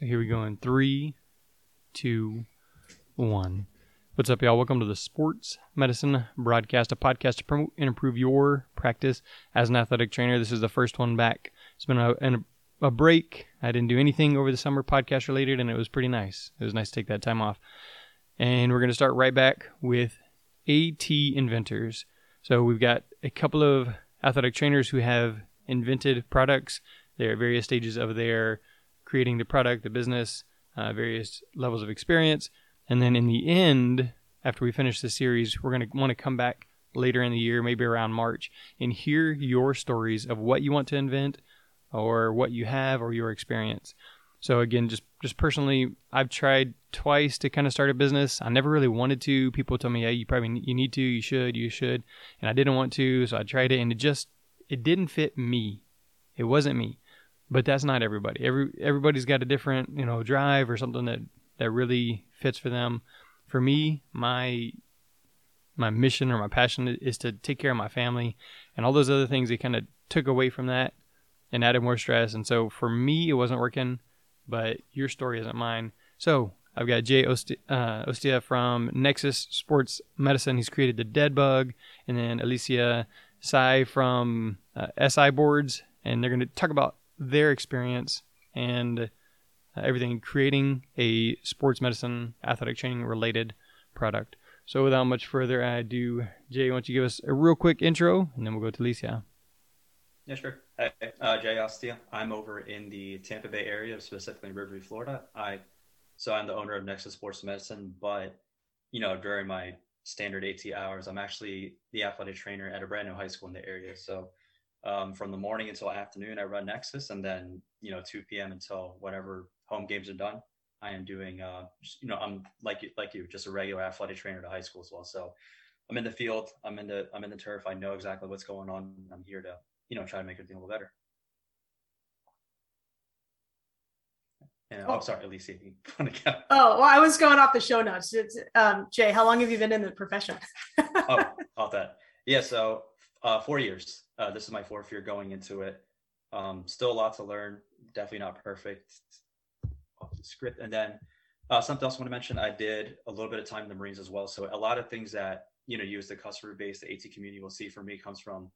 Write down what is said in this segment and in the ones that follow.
So here we go in three, two, one. What's up, y'all? Welcome to the Sports Medicine Broadcast, a podcast to promote and improve your practice as an athletic trainer. This is the first one back. It's been a, a, a break. I didn't do anything over the summer podcast related, and it was pretty nice. It was nice to take that time off. And we're going to start right back with AT Inventors. So we've got a couple of athletic trainers who have invented products. They're at various stages of their creating the product, the business, uh, various levels of experience. And then in the end, after we finish the series, we're going to want to come back later in the year, maybe around March, and hear your stories of what you want to invent or what you have or your experience. So again, just just personally, I've tried twice to kind of start a business. I never really wanted to. People told me, "Yeah, you probably you need to, you should, you should," and I didn't want to. So I tried it, and it just it didn't fit me. It wasn't me but that's not everybody. Every everybody's got a different you know drive or something that that really fits for them. For me, my my mission or my passion is to take care of my family, and all those other things they kind of took away from that and added more stress. And so for me, it wasn't working. But your story isn't mine. So I've got Jay Ostia, uh, Ostia from Nexus Sports Medicine. He's created the Dead Bug, and then Alicia Sai from uh, SI Boards, and they're going to talk about their experience and uh, everything creating a sports medicine athletic training related product. So without much further ado, Jay, why don't you give us a real quick intro and then we'll go to Alicia. Yeah, sure. Hey, uh, Jay Ostia. I'm over in the Tampa Bay area, specifically in Riverview, Florida. I so I'm the owner of Nexus Sports Medicine, but you know, during my standard AT hours, I'm actually the athletic trainer at a brand new high school in the area. So um, from the morning until afternoon. I run Nexus, and then you know 2 p.m. until whatever home games are done. I am doing, uh, you know, I'm like you like you, just a regular athletic trainer to high school as well. So I'm in the field, I'm in the I'm in the turf. I know exactly what's going on. I'm here to you know try to make everything a little better. And, oh. oh, sorry, Alicia. oh, well, I was going off the show notes. Um, Jay, how long have you been in the profession? oh, off that. Yeah, so uh, four years. Uh, this is my fourth year going into it. Um, still a lot to learn. Definitely not perfect. Script, and then uh, something else I want to mention. I did a little bit of time in the Marines as well. So a lot of things that you know, you as the customer base, the AT community will see from me comes from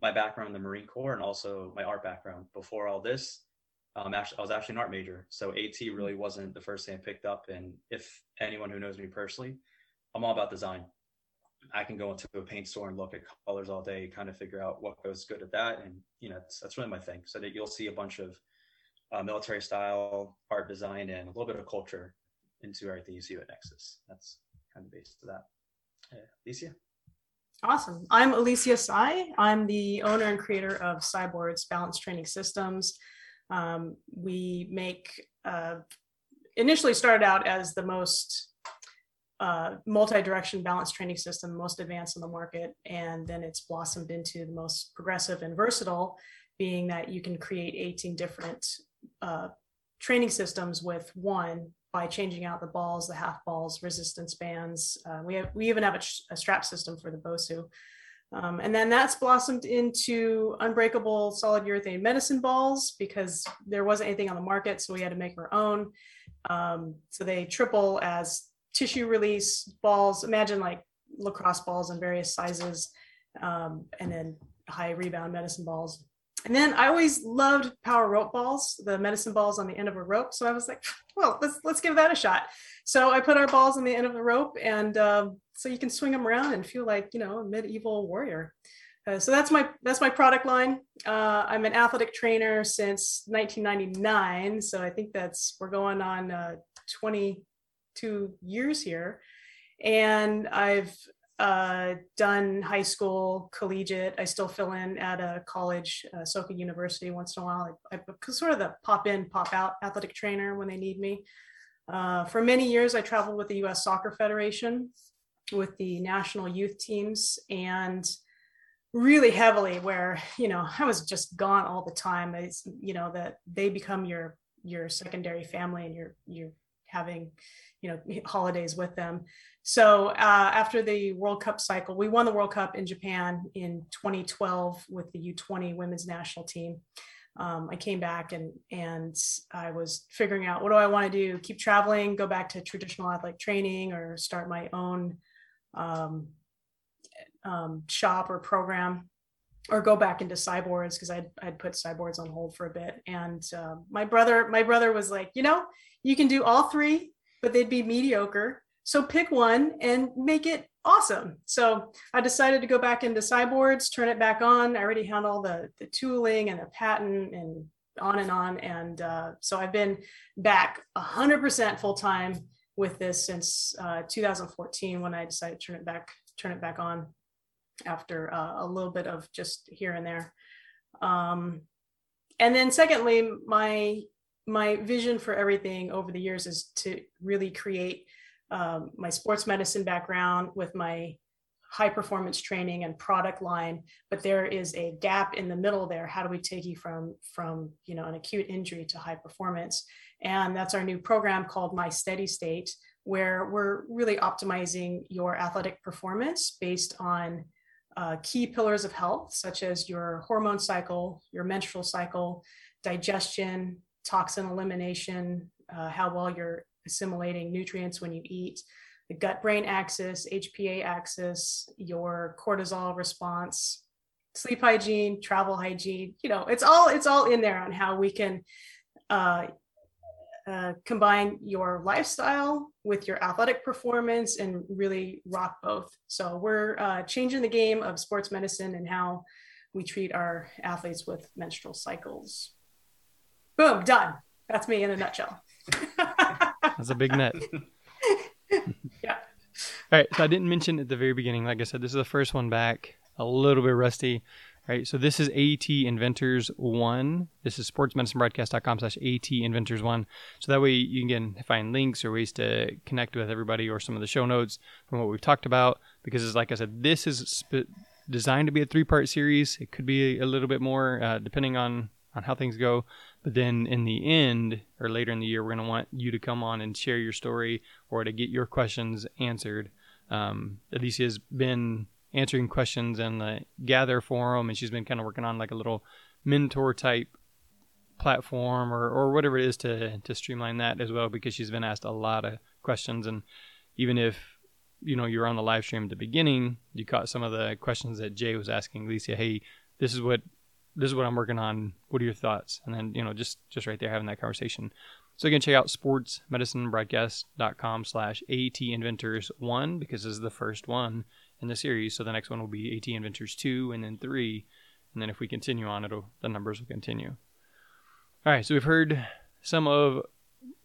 my background in the Marine Corps and also my art background. Before all this, um, actually, I was actually an art major, so AT really wasn't the first thing I picked up. And if anyone who knows me personally, I'm all about design. I can go into a paint store and look at colors all day, kind of figure out what goes good at that, and you know that's, really my thing. So that you'll see a bunch of uh, military style art design and a little bit of culture into everything you see at Nexus. That's kind of based to that. Uh, Alicia. Awesome. I'm Alicia Sai. I'm the owner and creator of SI Boards Balance Training Systems. Um, we make uh, initially started out as the most uh, multi-direction balance training system, most advanced in the market, and then it's blossomed into the most progressive and versatile, being that you can create 18 different uh, training systems with one by changing out the balls, the half balls, resistance bands. Uh, we have we even have a, a, strap system for the BOSU. Um, and then that's blossomed into unbreakable solid urethane medicine balls because there wasn't anything on the market, so we had to make our own. Um, so they triple as tissue release balls. Imagine like lacrosse balls in various sizes, um, and then high rebound medicine balls. And then I always loved power rope balls, the medicine balls on the end of a rope. So I was like, well, let's let's give that a shot. So I put our balls on the end of the rope, and um, so you can swing them around and feel like you know a medieval warrior. Uh, so that's my that's my product line. Uh, I'm an athletic trainer since 1999, so I think that's we're going on uh, 20 two years here. And I've uh, done high school, collegiate. I still fill in at a college, uh, Soka University once in a while. I, I sort of the pop in, pop out athletic trainer when they need me. Uh, for many years, I traveled with the U.S. Soccer Federation with the national youth teams and really heavily where you know i was just gone all the time it's you know that they become your your secondary family and you're you're having you know holidays with them so uh, after the world cup cycle we won the world cup in japan in 2012 with the u20 women's national team um, I came back and and I was figuring out what do I want to do? Keep traveling, go back to traditional athletic training, or start my own um, um, shop or program, or go back into SI Boards because I'd I'd put SI Boards on hold for a bit. And uh, my brother my brother was like, you know, you can do all three, but they'd be mediocre. So pick one and make it awesome. So I decided to go back into SI Boards, turn it back on. I already had all the, the tooling and the patent and on and on. And uh, so I've been back 100% full time with this since uh, 2014 when I decided to turn it back, turn it back on after uh, a little bit of just here and there. Um, and then secondly, my my vision for everything over the years is to really create um, my sports medicine background with my high performance training and product line but there is a gap in the middle there. How do we take you from from you know an acute injury to high performance? And that's our new program called my steady state where we're really optimizing your athletic performance based on uh, key pillars of health such as your hormone cycle your menstrual cycle digestion toxin elimination uh, how well you're assimilating nutrients when you eat, the gut brain axis, HPA axis, your cortisol response, sleep hygiene, travel hygiene. You know, it's all it's all in there on how we can uh, uh, combine your lifestyle with your athletic performance and really rock both. So we're uh, changing the game of sports medicine and how we treat our athletes with menstrual cycles. Boom, done. That's me in a nutshell. That's a big net. yeah. All right. So I didn't mention at the very beginning, like I said, this is the first one back, a little bit rusty. All right. So this is AT Inventors One. This is sportsmedicinebroadcast.com slash AT Inventors One. So that way you can find links or ways to connect with everybody or some of the show notes from what we've talked about. Because, it's like I said, this is sp- designed to be a three part series. It could be a little bit more, uh, depending on on how things go. But then in the end, or later in the year, we're going to want you to come on and share your story or to get your questions answered. Um, Alicia has been answering questions in the Gather forum, and she's been kind of working on like a little mentor type platform or, or whatever it is to, to streamline that as well because she's been asked a lot of questions. And even if you know you're on the live stream at the beginning, you caught some of the questions that Jay was asking Alicia. Hey, this is what this is what I'm working on. What are your thoughts? And then, you know, just just right there having that conversation. So again, check out sportsmedicinebroadcast.com slash AT Inventors 1 because this is the first one in the series. So the next one will be AT Inventors 2 and then 3. And then if we continue on, it'll the numbers will continue. All right, so we've heard some of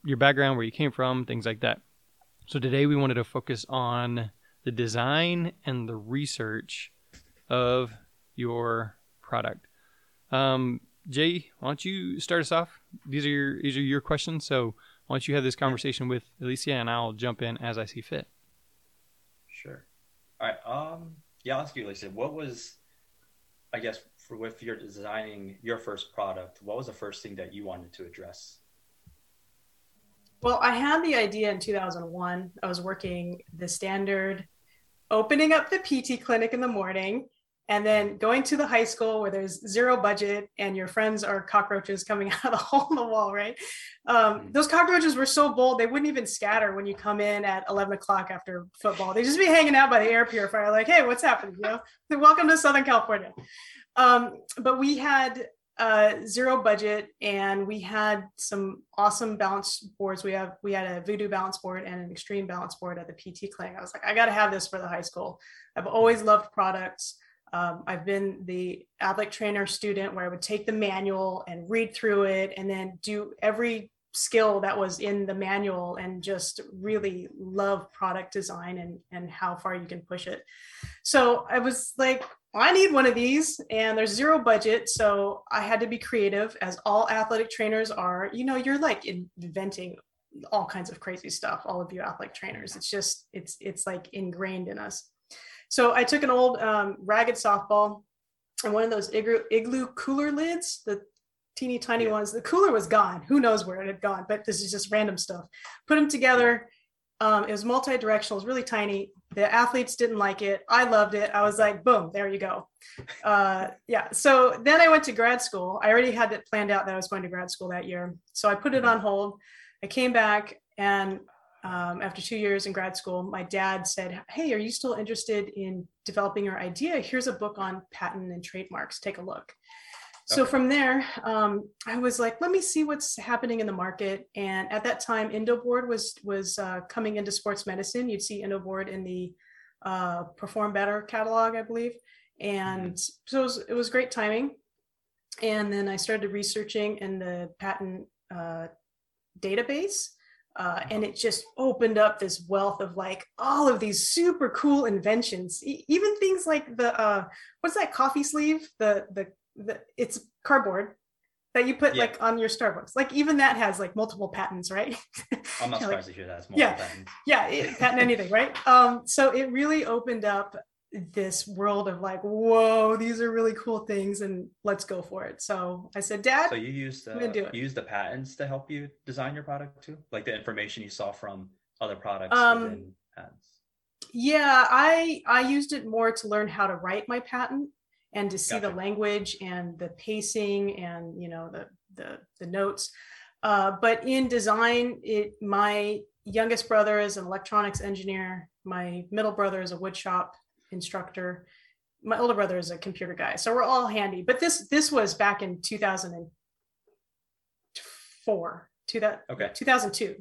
your background, where you came from, things like that. So today we wanted to focus on the design and the research of your product. Um, Jay, why don't you start us off? These are your these are your questions. So why don't you have this conversation with Alicia, and I'll jump in as I see fit. Sure. All right. Um. Yeah, I'll ask you, Alicia. What was, I guess, for with your designing your first product, what was the first thing that you wanted to address? Well, I had the idea in 2001. I was working the standard, opening up the PT clinic in the morning and then going to the high school where there's zero budget and your friends are cockroaches coming out of the hole in the wall right? Um, mm-hmm. those cockroaches were so bold they wouldn't even scatter when you come in at 11 o'clock after football. They just be hanging out by the air purifier like hey what's happening you know? Welcome to southern california. Um, but we had uh, zero budget and we had some awesome balance boards. We have we had a voodoo balance board and an extreme balance board at the pt clinic. I was like i got to have this for the high school. I've always loved products um, I've been the athletic trainer student where I would take the manual and read through it and then do every skill that was in the manual and just really love product design and, and how far you can push it. So I was like, I need one of these and there's zero budget. So I had to be creative as all athletic trainers are, you know, you're like inventing all kinds of crazy stuff, all of you athletic trainers. It's just, it's, it's like ingrained in us. So I took an old um, ragged softball and one of those igloo, igloo cooler lids, the teeny tiny yeah. ones. The cooler was gone. Who knows where it had gone? But this is just random stuff. Put them together, Um, it was multi-directional, it was really tiny. The athletes didn't like it. I loved it. I was like, boom, there you go. Uh, yeah. So then I went to grad school. I already had it planned out that I was going to grad school that year. So I put it on hold. I came back and um, after two years in grad school, my dad said, Hey, are you still interested in developing your idea? Here's a book on patent and trademarks. Take a look. So from there, um, I was like, let me see what's happening in the market. And at that time, Indoboard was was uh, coming into sports medicine. You'd see Indoboard in the uh, Perform Better catalog, I believe. And so it was, it was great timing. And then I started researching in the patent uh, database. Uh, and it just opened up this wealth of like all of these super cool inventions, E- even things like the uh, what's that coffee sleeve? The the the it's cardboard that you put Yeah. like on your Starbucks. Like even that has like multiple patents, right? I'm not Yeah, like- surprised to hear that. Yeah. patents. yeah, it, patent anything, right? Um, so it really opened up this world of like, whoa, these are really cool things, and let's go for it. So I said, Dad, So you used uh, do it. you used the patents to help you design your product too, like the information you saw from other products Um, within patents. yeah, I I used it more to learn how to write my patent and to see the language and the pacing and you know the the the notes. Uh, but in design, it my youngest brother is an electronics engineer. My middle brother is a woodshop instructor. My older brother is a computer guy. So we're all handy. But this this was back in 2004, two that Okay. 2002.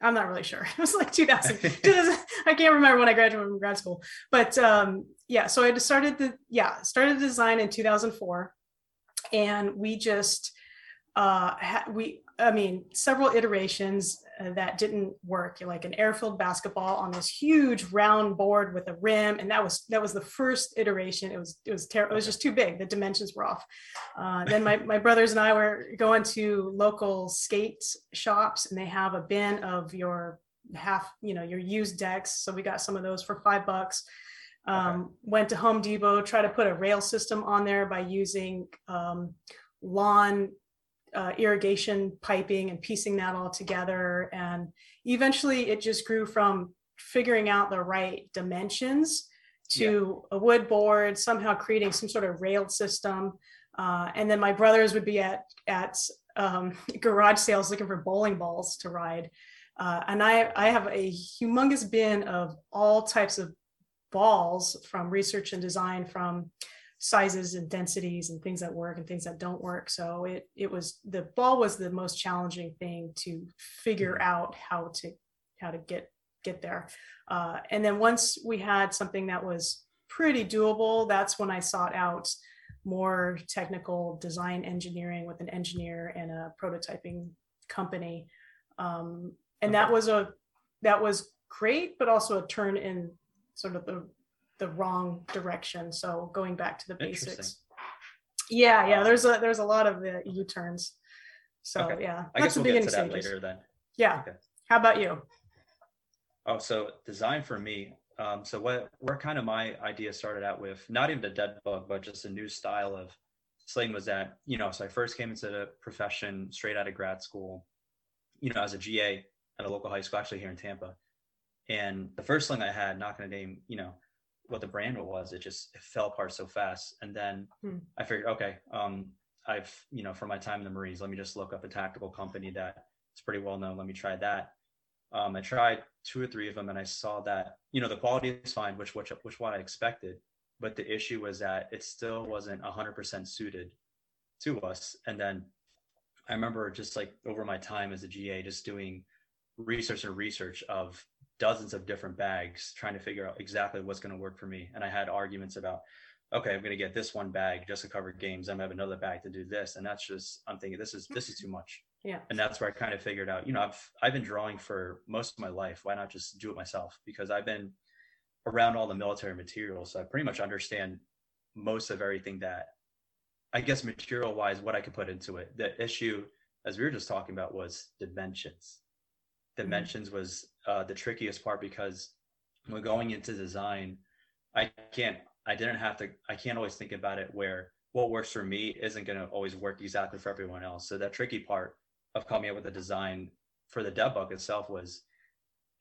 I'm not really sure. It was like 2000. 2000 I can't remember when I graduated from grad school. But um, yeah, so I just started the yeah started design in 2004, and we just uh, ha- we I mean several iterations that didn't work. Like an air-filled basketball on this huge round board with a rim, and that was that was the first iteration. It was it was terrible. It was just too big. The dimensions were off. Uh, then my my brothers and I were going to local skate shops, and they have a bin of your half you know your used decks. So we got some of those for five bucks. Um, Went to Home Depot, tried to put a rail system on there by using um, lawn uh, irrigation piping and piecing that all together. And eventually it just grew from figuring out the right dimensions to a wood board, somehow creating some sort of railed system. Uh, and then my brothers would be at, at um, garage sales looking for bowling balls to ride. Uh, and I, I have a humongous bin of all types of balls from research and design from sizes and densities and things that work and things that don't work. So it it was the ball was the most challenging thing to figure out how to how to get get there. Uh, and then once we had something that was pretty doable, that's when I sought out more technical design engineering with an engineer and a prototyping company. Um, and that was a that was great, but also a turn in sort of the the wrong direction. So going back to the basics. Yeah, yeah. There's a there's a lot of uh, U-turns. So Okay. yeah, I that's guess the we'll get beginning to that stages. later then. Yeah. Okay. How about you? Oh, so design for me. Um, so what where kind of my idea started out with not even the dead bug, but just a new style of sling was that, you know, so I first came into the profession straight out of grad school, you know, as a GA at a local high school, actually here in Tampa. And the first sling I had, not gonna name, you know, what the brand was, it just it fell apart so fast. And then Hmm. I figured, okay, um, I've, you know, from my time in the Marines, let me just look up a tactical company that is pretty well known. Let me try that. Um, I tried two or three of them, and I saw that you know the quality is fine, which which which what I expected, but the issue was that it still wasn't hundred percent suited to us. And then I remember just like over my time as a GA, just doing research and research of dozens of different bags, trying to figure out exactly what's going to work for me. And I had arguments about, okay, I'm going to get this one bag just to cover games. I'm going to have another bag to do this, and that's just I'm thinking this is this is too much Yeah. and that's where I kind of figured out, you know, I've I've been drawing for most of my life. Why not just do it myself? Because I've been around all the military materials, so I pretty much understand most of everything that I guess material wise what I could put into it. The issue, as we were just talking about, was dimensions. Mm-hmm. Dimensions was uh, the trickiest part because when going into design, I can't I didn't have to I can't always think about it where what works for me isn't going to always work exactly for everyone else. So that tricky part of coming up with a design for the dead bug itself was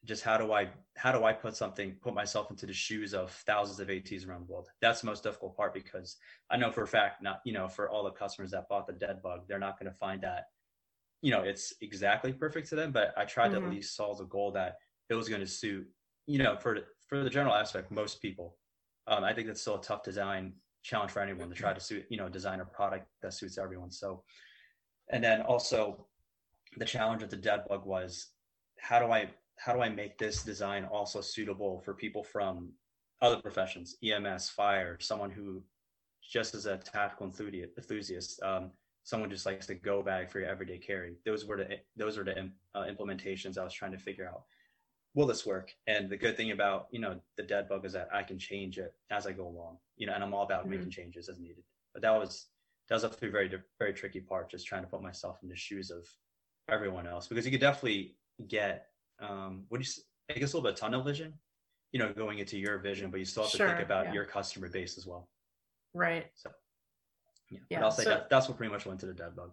just how do I how do I put something put myself into the shoes of thousands of ATs around the world? That's the most difficult part because I know for a fact not you know for all the customers that bought the dead bug, they're not going to find that you know it's exactly perfect to them. But I tried mm-hmm. to at least solve the goal that it was going to suit you know for for the general aspect most people. Um, I think that's still a tough design challenge for anyone to try to suit you know design a product that suits everyone. So and then also the challenge of the dead bug was how do I how do I make this design also suitable for people from other professions, EMS, fire, someone who just as a tactical enthusiast, um, someone just likes to go bag for your everyday carry. Those were the those are the uh, implementations I was trying to figure out. Will this work? And the good thing about you know the dead bug is that I can change it as I go along. You know, and I'm all about mm-hmm. making changes as needed. But that was that was a very very tricky part, just trying to put myself in the shoes of everyone else because you could definitely get um, what do you I guess a little bit of tunnel vision, you know, going into your vision, but you still have to sure, think about yeah. your customer base as well. Right. So yeah, yeah but I'll say so, that that's what pretty much went to the dead bug.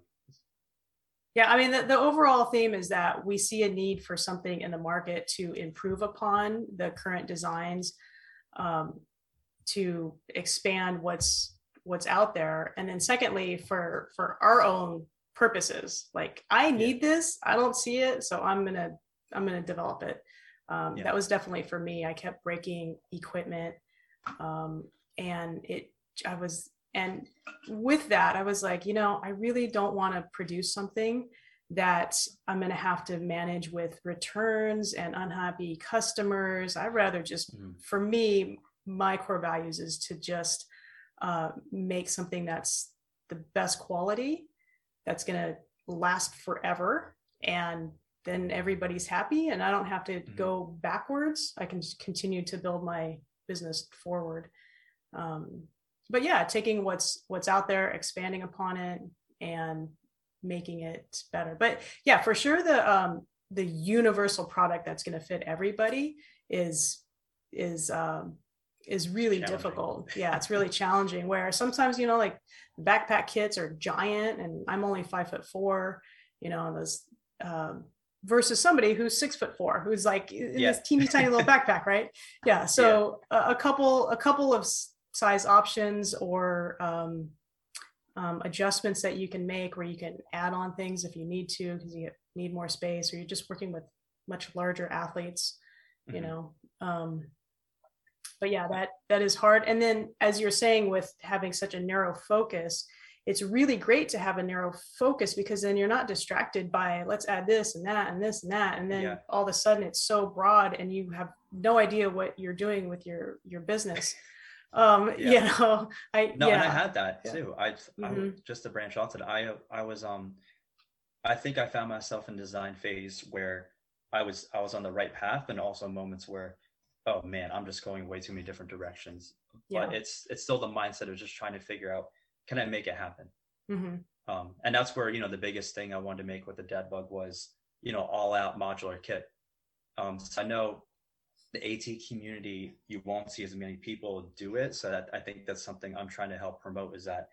Yeah, I mean, the, the overall theme is that we see a need for something in the market to improve upon the current designs, um, to expand what's what's out there, and then secondly, for for our own purposes, like I need yeah. this, I don't see it, so I'm gonna I'm to develop it. Um, yeah. That was definitely for me. I kept breaking equipment, um, and it. I was, and with that, I was like, you know, I really don't want to produce something that I'm going to have to manage with returns and unhappy customers. I'd rather just, mm-hmm. for me, my core values is to just uh, make something that's the best quality, that's going to last forever, and then everybody's happy and I don't have to mm-hmm. go backwards. I can just continue to build my business forward. Um, but yeah, taking what's what's out there, expanding upon it, and making it better. But yeah, for sure, the um, the universal product that's going to fit everybody is is um, is really difficult. Yeah, it's really challenging. Where sometimes you know, like backpack kits are giant, and I'm only five foot four. You know, those um, versus somebody who's six foot four who's like in yeah. this teeny tiny little backpack right yeah so yeah. A, a, couple a couple of size options or um, um, adjustments that you can make where you can add on things if you need to because you need more space or you're just working with much larger athletes mm-hmm. you know um, but yeah that that is hard and then as you're saying with having such a narrow focus it's really great to have a narrow focus because then you're not distracted by let's add this and that and this and that and then yeah. all of a sudden it's so broad and you have no idea what you're doing with your your business um yeah. you know i no yeah. and i had that too i, mm-hmm. I just to branch off to that i i was um i think i found myself in design phase where i was i was on the right path and also moments where oh man i'm just going way too many different directions yeah. but it's it's still the mindset of just trying to figure out can I make it happen? Mm-hmm. Um, and that's where you know the biggest thing I wanted to make with the dead bug was you know all out modular kit. Um, so I know the AT community you won't see as many people do it, so that I think that's something I'm trying to help promote is that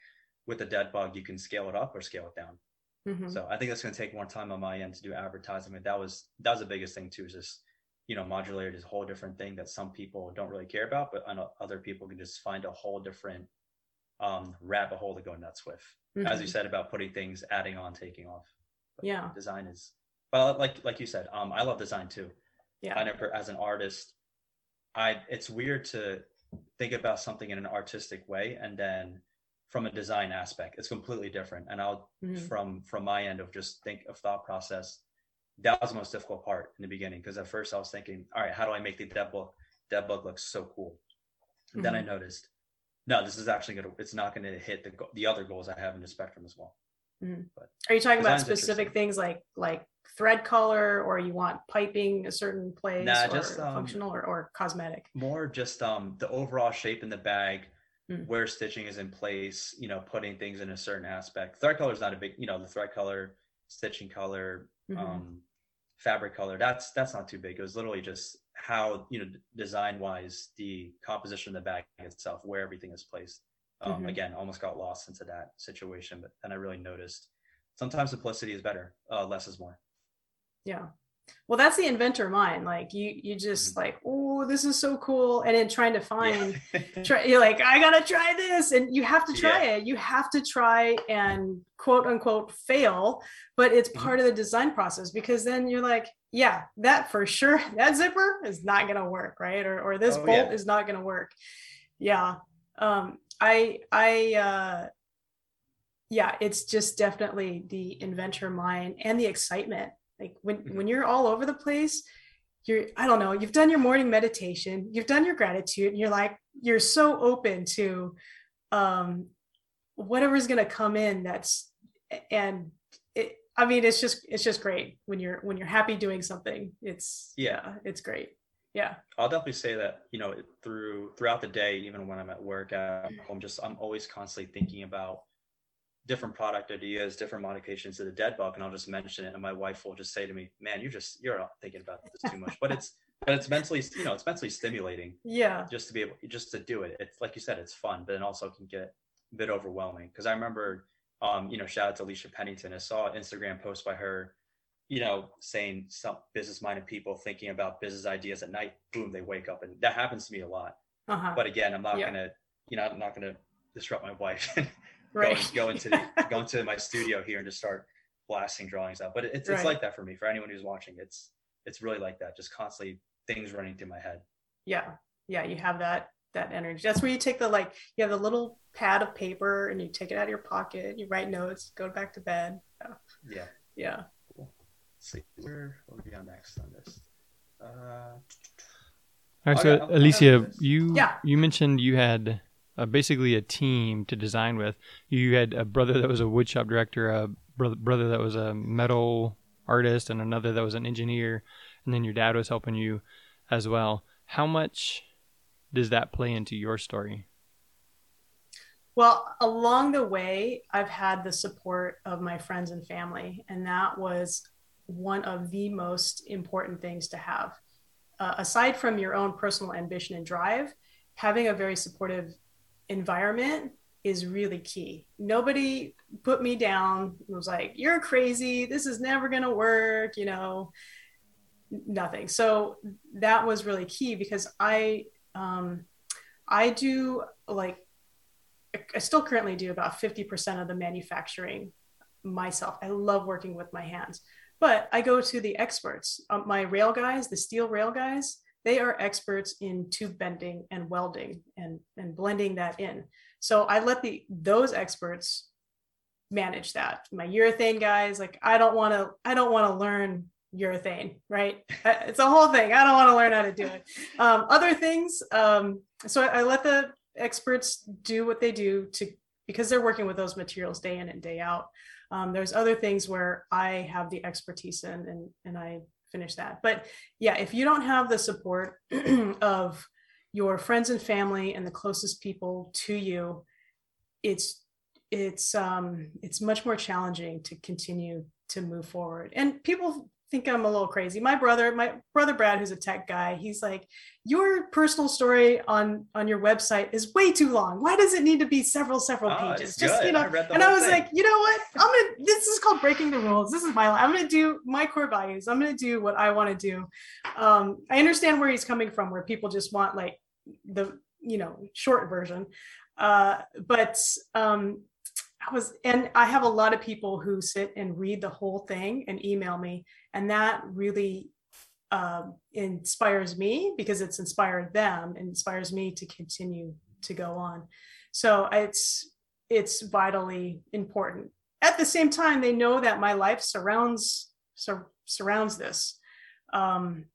with the dead bug you can scale it up or scale it down. Mm-hmm. So I think that's going to take more time on my end to do advertising. But that was that was the biggest thing too. Is just you know modularity is a whole different thing that some people don't really care about, but other people can just find a whole different um, rabbit hole to go nuts with. Mm-hmm. As you said about putting things, adding on, taking off. But yeah, design is well, like like you said, um, I love design too. Yeah, I never as an artist, I it's weird to think about something in an artistic way and then from a design aspect it's completely different and i'll mm-hmm. from from my end of just think of thought process that was the most difficult part in the beginning because at first i was thinking all right how do i make the dead bug dead bug look so cool mm-hmm. then i mm-hmm. noticed no, this is actually gonna. It's not gonna hit the the other goals I have in the spectrum as well. Mm-hmm. But are you talking about specific things like like thread color, or you want piping a certain place, nah, or just, um, functional or, or cosmetic? More just um the overall shape in the bag, mm-hmm. where stitching is in place. You know, putting things in a certain aspect. Thread color is not a big. You know, the thread color, stitching color, mm-hmm. um, fabric color. That's that's not too big. It was literally just how you know design wise the composition of the bag itself where everything is placed um, mm-hmm. again almost got lost into that situation but then i really noticed sometimes simplicity is better uh, less is more yeah well that's the inventor mind like you you just Mhm. like oh this is so cool and then trying to find Yeah. try, you're like i gotta try this and you have to try Yeah. it you have to try and quote unquote fail but it's Mhm. part of the design process because then you're like yeah that for sure that zipper is not gonna work right or, or this Oh, bolt yeah. is not gonna work yeah um i i uh yeah it's just definitely the inventor mind and the excitement like when Mhm. when you're all over the place you're i don't know you've done your morning meditation you've done your gratitude and you're like you're so open to um whatever's going to come in that's and it i mean it's just it's just great when you're when you're happy doing something it's Yeah. it's great yeah I'll definitely say that you know through throughout the day, even when I'm at work, at home, just I'm always constantly thinking about different product ideas, different modifications to the dead bug, and I'll just mention it, and my wife will just say to me, "Man, you just you're not thinking about this too much," but it's but it's mentally you know it's mentally stimulating yeah just to be able just to do it. It's like you said, it's fun, but it also can get a bit overwhelming. Because I remember, um, you know, shout out to Alicia Pennington. I saw an Instagram post by her, you know, saying some business-minded people thinking about business ideas at night. Boom, they wake up, and that happens to me a lot. uh-huh But again, I'm not Yeah. gonna, you know, I'm not gonna disrupt my wife and right go, go into the, go into my studio here and just start blasting drawings out. But it, it's it's like that for me. For anyone who's watching, it's it's really like that. Just constantly things running through my head. yeah yeah you have that that energy that's where you take the like you have the little pad of paper and you take it out of your pocket you write notes go back to bed yeah Yeah. yeah Let's see where what are we on next on this? Uh, All right, so go- I'll- I'll Alicia, go with this. you Yeah. you mentioned you had uh, basically a team to design with. You had a brother that was a woodshop director, a brother brother that was a metal artist, and another that was an engineer, and then your dad was helping you as well. How much does that play into your story? Well, along the way, I've had the support of my friends and family, and that was one of the most important things to have. Uh, aside from your own personal ambition and drive, having a very supportive environment is really key. Nobody put me down. Was like, you're crazy. This is never going to work, you know, nothing. So that was really key because I, um, I do like I still currently do about 50% of the manufacturing myself. I love working with my hands, but I go to the experts. Um, my rail guys, the steel rail guys, they are experts in tube bending and welding and, and blending that in. So I let the those experts manage that. My urethane guys, like I don't want to, I don't want to learn urethane, right? It's a whole thing. I don't want to learn how to do it. Um, other things, um, so I, I let the experts do what they do to because they're working with those materials day in and day out. Um, there's other things where I have the expertise in and and I finish that. But yeah, if you don't have the support of your friends and family and the closest people to you, it's it's um it's much more challenging to continue to move forward. And people think I'm a little crazy. My brother, my brother Brad, who's a tech guy, he's like, your personal story on on your website is way too long. Why does it need to be several several Oh, pages? Just good. you know. I read the and I was thing. like, you know what? I'm gonna. This is called breaking the rules. This is my. I'm gonna do my core values. I'm gonna do what I want to do. Um, I understand where he's coming from, where people just want like the you know short version. Uh, but um, Was, and I have a lot of people who sit and read the whole thing and email me, and that really um, inspires me because it's inspired them and inspires me to continue to go on. So it's it's vitally important. At the same time, they know that my life surrounds sur- surrounds this. Um,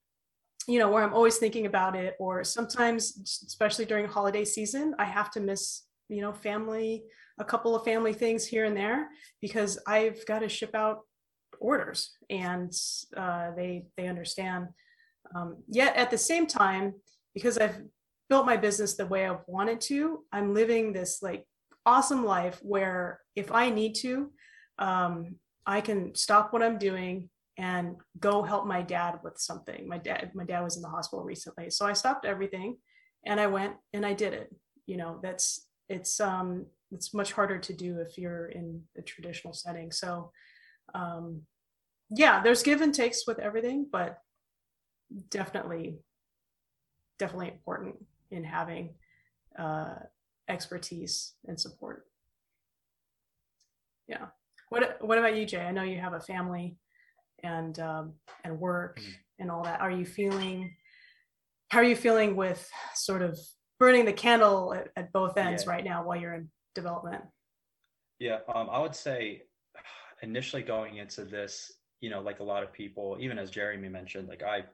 you know, where I'm always thinking about it, or sometimes, especially during holiday season, I have to miss, you know, family, a couple of family things here and there because I've got to ship out orders and uh, they they understand. Um, yet at the same time, because I've built my business the way I've wanted to, I'm living this like awesome life where if I need to, um, I can stop what I'm doing and go help my dad with something. My dad, my dad was in the hospital recently, so I stopped everything and I went and I did it. You know, that's it's um it's much harder to do if you're in a traditional setting. So um yeah, there's give and takes with everything, but definitely, definitely important in having uh, expertise and support. Yeah. What What about you, Jay? I know you have a family and um, and work Mhm. and all that. Are you feeling? How are you feeling with sort of burning the candle at, at both ends Yeah. right now while you're in development? Yeah, um, I would say initially going into this, you know, like a lot of people, even as Jeremy mentioned, like I,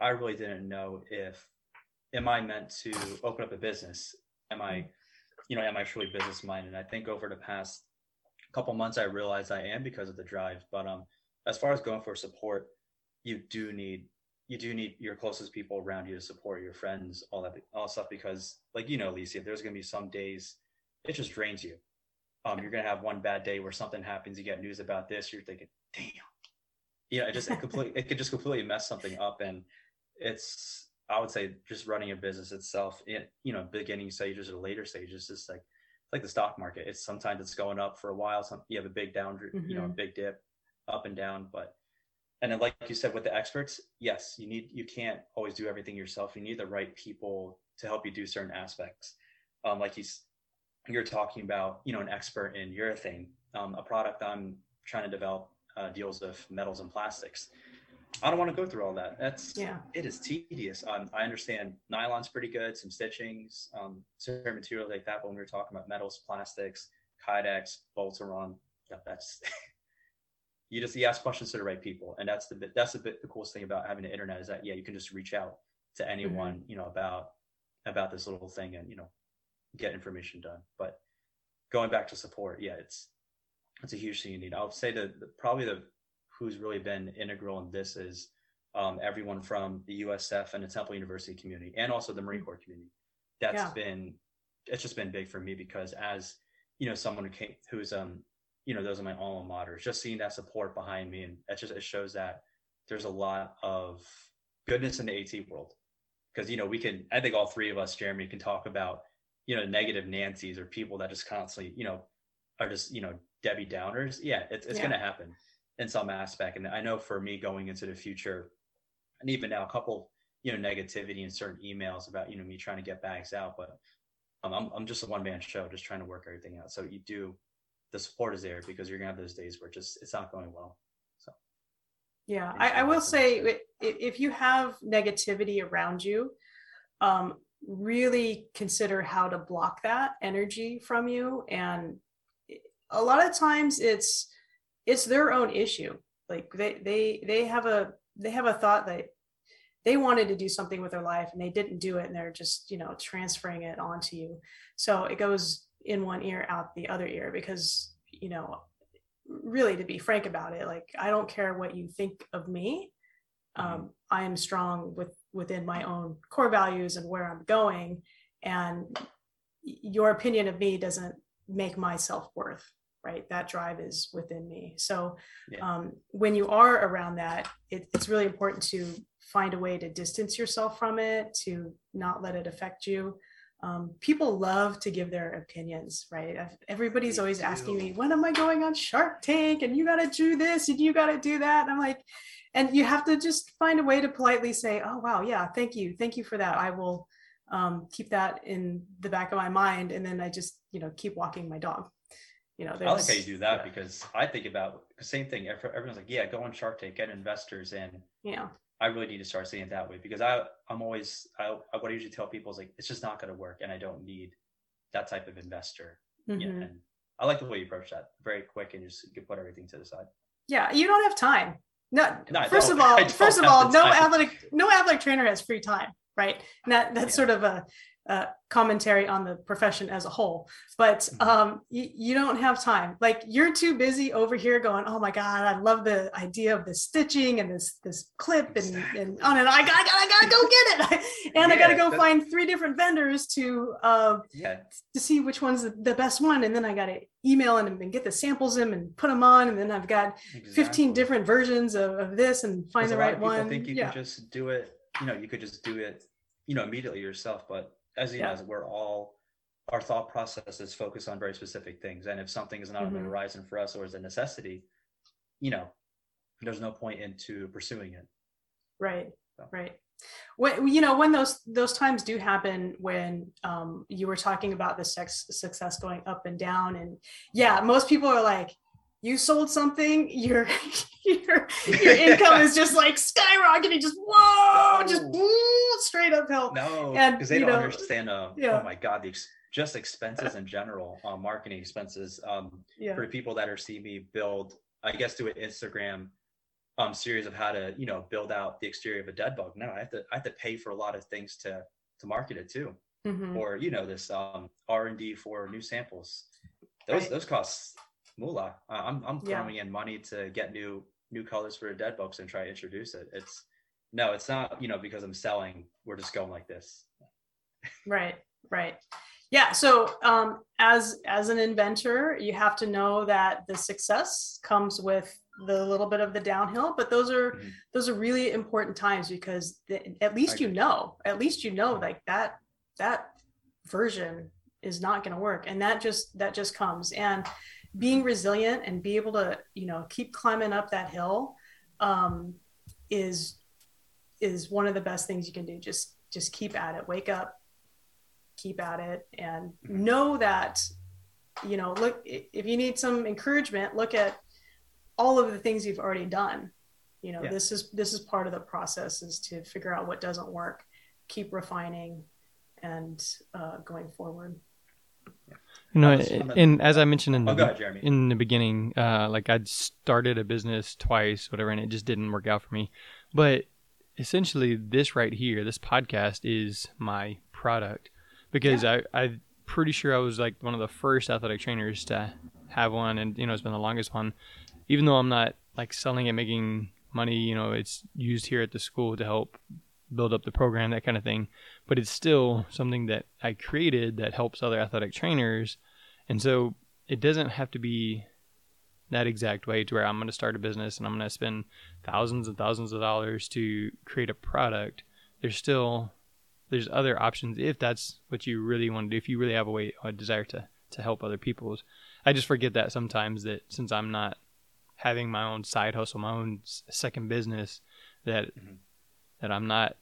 I really didn't know if, am I meant to open up a business? Am I, you know, am I truly business minded? And I think over the past couple months, I realized I am because of the drive. But um, as far as going for support, you do need, you do need your closest people around you to support your friends, all that, all stuff. Because, like you know, Lisa, there's gonna be some days it just drains you um, you're gonna have one bad day where something happens, you get news about this, you're thinking, damn. You know, it just it completely it could just completely mess something up. And it's I would say just running a business itself in you know, beginning stages or later stages, just like it's like the stock market. It's sometimes it's going up for a while, some you have a big down, you know, a Mhm. big dip, up and down. But and then like you said with the experts, yes, you need you can't always do everything yourself. You need the right people to help you do certain aspects. Um, like he's you're talking about, you know, an expert in urethane. Um, a product I'm trying to develop uh, deals with metals and plastics. I don't want to go through all that. That's Yeah. it is tedious. Um, I understand nylon's pretty good, some stitchings, um, certain materials like that. But when we were talking about metals, plastics, Kydex, Boltaron, yeah, that's you just you ask questions to the right people, and that's the bit. That's the bit. The coolest thing about having the internet is that yeah, you can just reach out to anyone, you know, about about this little thing, and you know, get information done. But going back to support, yeah, it's it's a huge thing you need. I'll say that probably the who's really been integral in this is um, everyone from the USF and the Temple University community, and also the Marine Corps community. That's Yeah. been it's just been big for me because as you know, someone who came who's um you know those are my alma maters, just seeing that support behind me, and it just it shows that there's a lot of goodness in the AT world because you know we can I think all three of us, Jeremy, can talk about you know negative Nancy's or people that just constantly you know are just you know Debbie Downers. Yeah, it's it's Yeah. going to happen in some aspect, and I know for me going into the future, and even now, a couple you know negativity in certain emails about you know me trying to get bags out, but um, I'm I'm just a one man show, just trying to work everything out. So you do the support is there because you're gonna have those days where just it's not going well. So Yeah, I, I will say that. i- i- if you have negativity around you, um, really consider how to block that energy from you. And a lot of times it's it's their own issue. Like they they they have a they have a thought that they wanted to do something with their life and they didn't do it and they're just you know transferring it onto you so it goes in one ear out the other ear because you know really to be frank about it like i don't care what you think of me um, i am strong with within my own core values and where i'm going. And your opinion of me doesn't make my self-worth right? That drive is within me. So Yeah. um, when you are around that it, it's really important to find a way to distance yourself from it to not let it affect you. Um, people love to give their opinions right? Everybody's always asking me when am i going on shark tank? And you got to do this and you got to do that. And i'm like and you have to just find a way to politely say oh wow yeah thank you thank you for that i will um, keep that in the back of my mind and then i just you know keep walking my dog you know I like how you do that yeah, because I think about the same thing. Everyone's like, yeah, go on Shark Tank, get investors, in yeah I really need to start seeing it that way because I I'm always I, what I usually tell people is like it's just not going to work, and I don't need that type of investor. Yeah, Mhm. and I like the way you approach that. Very quick, and just you can put everything to the side. Yeah, you don't have time. No, No, first of all, first of all, no athletic, no athletic trainer has free time, right? And that that's Yeah. sort of a, a commentary on the profession as a whole. But Mhm. um, you, you don't have time. Like you're too busy over here going, oh my god, I love the idea of this stitching and this this clip and and on and on. I gotta, I gotta, I go get it, and I gotta go find three different vendors to uh, Yeah, to see which one's the, the best one, and then I gotta email them and get the samples in and put them on, and then I've got 15 different versions of, of this and find the right one. Think you yeah. could just do it. You know, you could just do it. You know, immediately yourself. But as you Yeah. know, as we're all our thought process is focused on very specific things. And if something is not on the Mhm. horizon for us or is a necessity, you know, there's no point into pursuing it. Right. So. Right. When you know when those those times do happen when um, you were talking about the sex success going up and down and yeah most people are like you sold something your your your income is just like skyrocketing just whoa just No. woo, straight uphill No, because they don't know, understand. Uh, yeah. Oh my God, the just expenses in general, uh, marketing expenses. Um, yeah for people that are seeing me build, I guess do an Instagram um series of how to you know build out the exterior of a dead bug. No, I have to I have to pay for a lot of things to to market it too, Mhm. or you know this um R and D for new samples. Those Right. those costs moolah. I'm I'm Yeah. throwing in money to get new new colors for a dead bugs and try to introduce it. It's no, it's not you know because I'm selling. We're just going like this. right right yeah so um, as as an inventor you have to know that the success comes with the little bit of the downhill but those are Mhm. those are really important times because the, at least you know at least you know like that that version is not going to work and that just that just comes and being resilient and be able to you know keep climbing up that hill um, is is one of the best things you can do. Just just keep at it. Wake up keep at it and know that you know look if you need some encouragement look at all of the things you've already done. You know Yeah. this is this is part of the process is to figure out what doesn't work keep refining and uh, going forward You know, On the- on the- and as I mentioned in Oh, the go ahead, in the beginning, uh, like I'd started a business twice, whatever, and it just didn't work out for me. But essentially, this right here, this podcast is my product because I I'm pretty sure I was like one of the first athletic trainers to have one, and you know, it's been the longest one. Even though I'm not like selling it, making money, you know, it's used here at the school to help build up the program, that kind of thing. But it's still something that I created that helps other athletic trainers. And so it doesn't have to be that exact way to where I'm going to start a business and I'm going to spend thousands and thousands of dollars to create a product. There's still there's other options if that's what you really want to do. If you really have a way a desire to to help other people's. I just forget that sometimes that since I'm not having my own side hustle, my own second business, that Mhm. that I'm not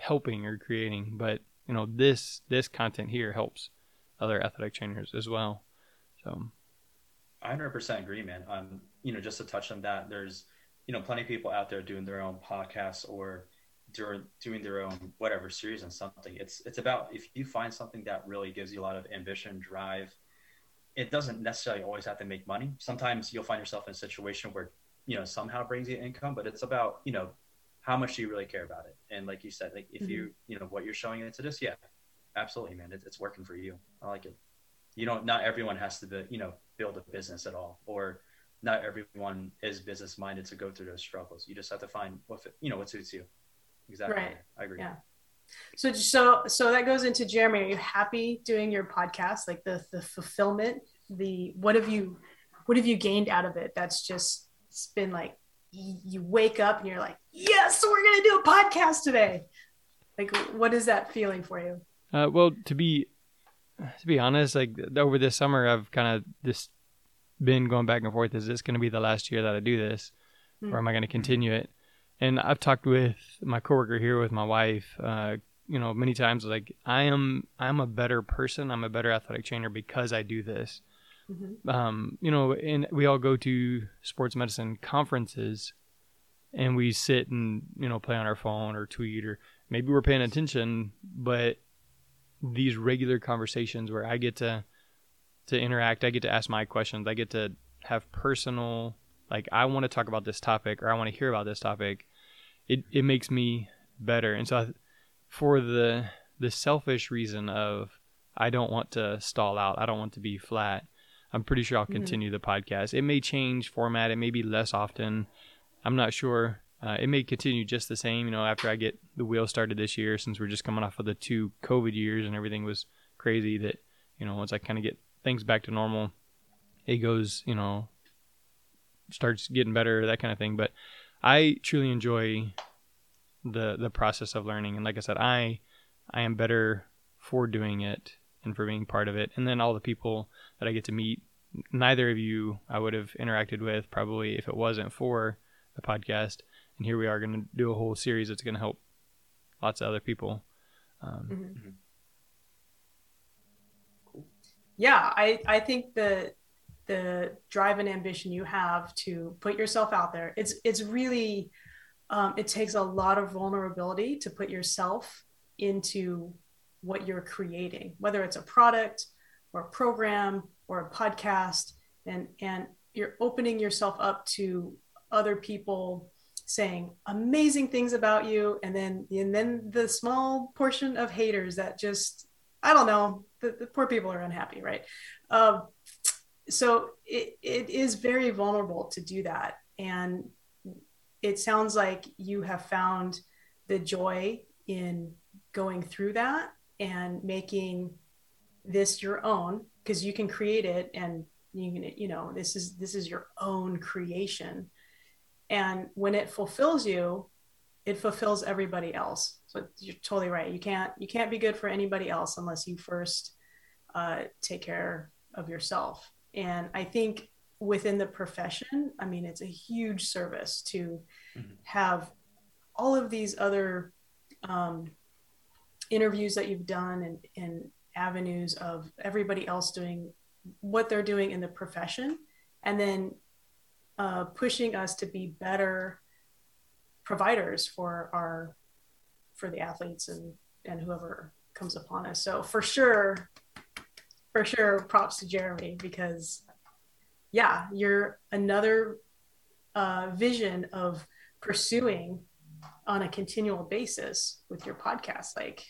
helping or creating. But you know this this content here helps other athletic trainers as well. So I 100% agree, man. Um, you know, just to touch on that, there's, you know, plenty of people out there doing their own podcasts or doing doing their own whatever series on something. It's it's about if you find something that really gives you a lot of ambition, drive. It doesn't necessarily always have to make money. Sometimes you'll find yourself in a situation where you know somehow brings you income, but it's about you know how much do you really care about it. And like you said, like if you mm-hmm. you know what you're showing into this, yeah, absolutely, man, it, it's working for you. I like it. You know, not everyone has to be, you know build a business at all or not everyone is business minded to go through those struggles you just have to find what you know what suits you exactly Right. i agree Yeah. So so so that goes into Jeremy. Are you happy doing your podcast? Like the the fulfillment, the what have you what have you gained out of it? That's just it's been like you wake up and you're like, yes, we're gonna do a podcast today. Like what is that feeling for you? Uh, well, to be to be honest, like over this summer, I've kind of just been going back and forth. Is this going to be the last year that I do this, Hmm. or am I going to continue it? And I've talked with my coworker here, with my wife, uh, you know, many times. Like I am, I'm a better person. I'm a better athletic trainer because I do this. Mhm. Um, you know, and we all go to sports medicine conferences, and we sit and you know play on our phone or tweet or maybe we're paying attention, but these regular conversations where I get to to interact, I get to ask my questions, I get to have personal like I want to talk about this topic or I want to hear about this topic. It it makes me better. And so I, for the the selfish reason of I don't want to stall out. I don't want to be flat. I'm pretty sure I'll continue the podcast. It may change format. It may be less often. I'm not sure. Uh, it may continue just the same, you know, after I get the wheel started this year, since we're just coming off of the two COVID years and everything was crazy. That you know, once I kind of get things back to normal, it goes, you know, starts getting better, that kind of thing. But I truly enjoy the the process of learning, and like I said, I I am better for doing it and for being part of it, and then all the people that I get to meet. Neither of you I would have interacted with probably if it wasn't for a podcast, and here we are going to do a whole series that's going to help lots of other people. Um, Mhm. yeah i i think the the drive and ambition you have to put yourself out there it's it's really um, it takes a lot of vulnerability to put yourself into what you're creating whether it's a product or a program or a podcast and and you're opening yourself up to other people saying amazing things about you and then and then the small portion of haters that just i don't know the, the poor people are unhappy right? Um, so it, it is very vulnerable to do that. And it sounds like you have found the joy in going through that and making this your own because you can create it and you can you know this is this is your own creation. And when it fulfills you it fulfills everybody else. So you're totally right. You can't you can't be good for anybody else unless you first uh, take care of yourself. And i think within the profession i mean it's a huge service to Mhm. have all of these other um, interviews that you've done and, and avenues of everybody else doing what they're doing in the profession and then uh, pushing us to be better providers for our for the athletes and and whoever comes upon us. So for sure for sure props to jeremy because yeah you're another uh, vision of pursuing on a continual basis with your podcast. Like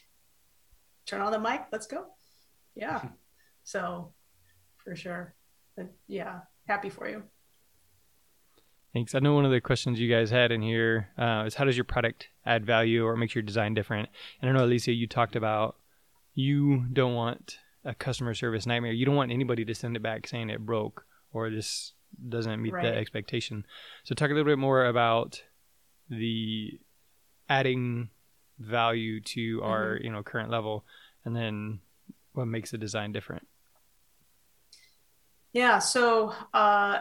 turn on the mic let's go yeah so for sure But yeah happy for you Thanks. I know one of the questions you guys had in here uh, is how does your product add value or makes your design different? And I know, Alicia, you talked about you don't want a customer service nightmare. You don't want anybody to send it back saying it broke or this doesn't meet Right. the expectation. So, talk a little bit more about the adding value to our you know current level, and then what makes the design different. Yeah. So, uh,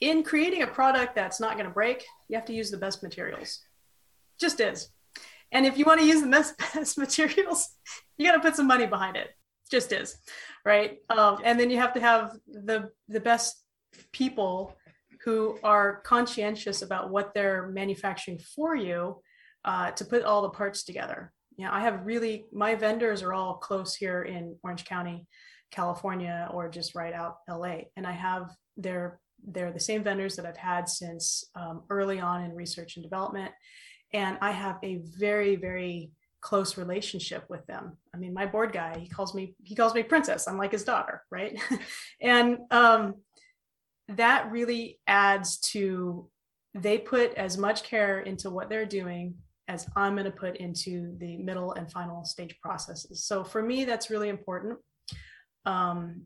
in creating a product that's not going to break, you have to use the best materials. Just is. And if you want to use the best, best materials, you got to put some money behind it. Just is, right? Um, and then you have to have the the best people who are conscientious about what they're manufacturing for you uh, to put all the parts together. Know, I have really my vendors are all close here in Orange County, California, or just right out LA, and I have their they're the same vendors that I've had since um, early on in research and development. And I have a very, very close relationship with them. I mean, my board guy, he calls me, he calls me princess. I'm like his daughter, right? and um, that really adds to, they put as much care into what they're doing as I'm going to put into the middle and final stage processes. So for me, that's really important. Um,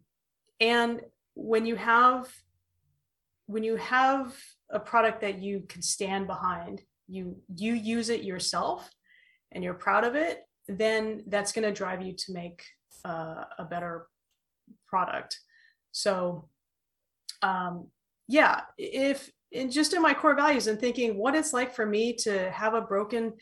and when you have when you have a product that you can stand behind you you use it yourself and you're proud of it then that's going to drive you to make uh, a better product so um, yeah if in just in my core values and thinking what it's like for me to have a broken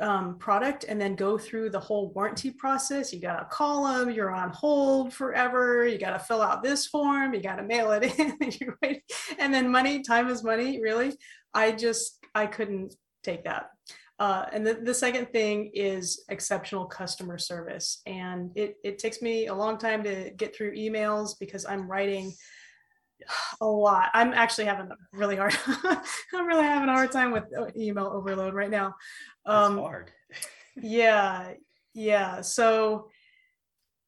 um, product and then go through the whole warranty process. You got to call them, you're on hold forever, you got to fill out this form, you got to mail it in, and then money, time is money, really. I just, I couldn't take that. Uh, and the, the second thing is exceptional customer service. And it, it takes me a long time to get through emails because I'm writing a lot. I'm actually having a really hard, I'm really having a hard time with uh, email overload right now. That's Um, hard. yeah yeah so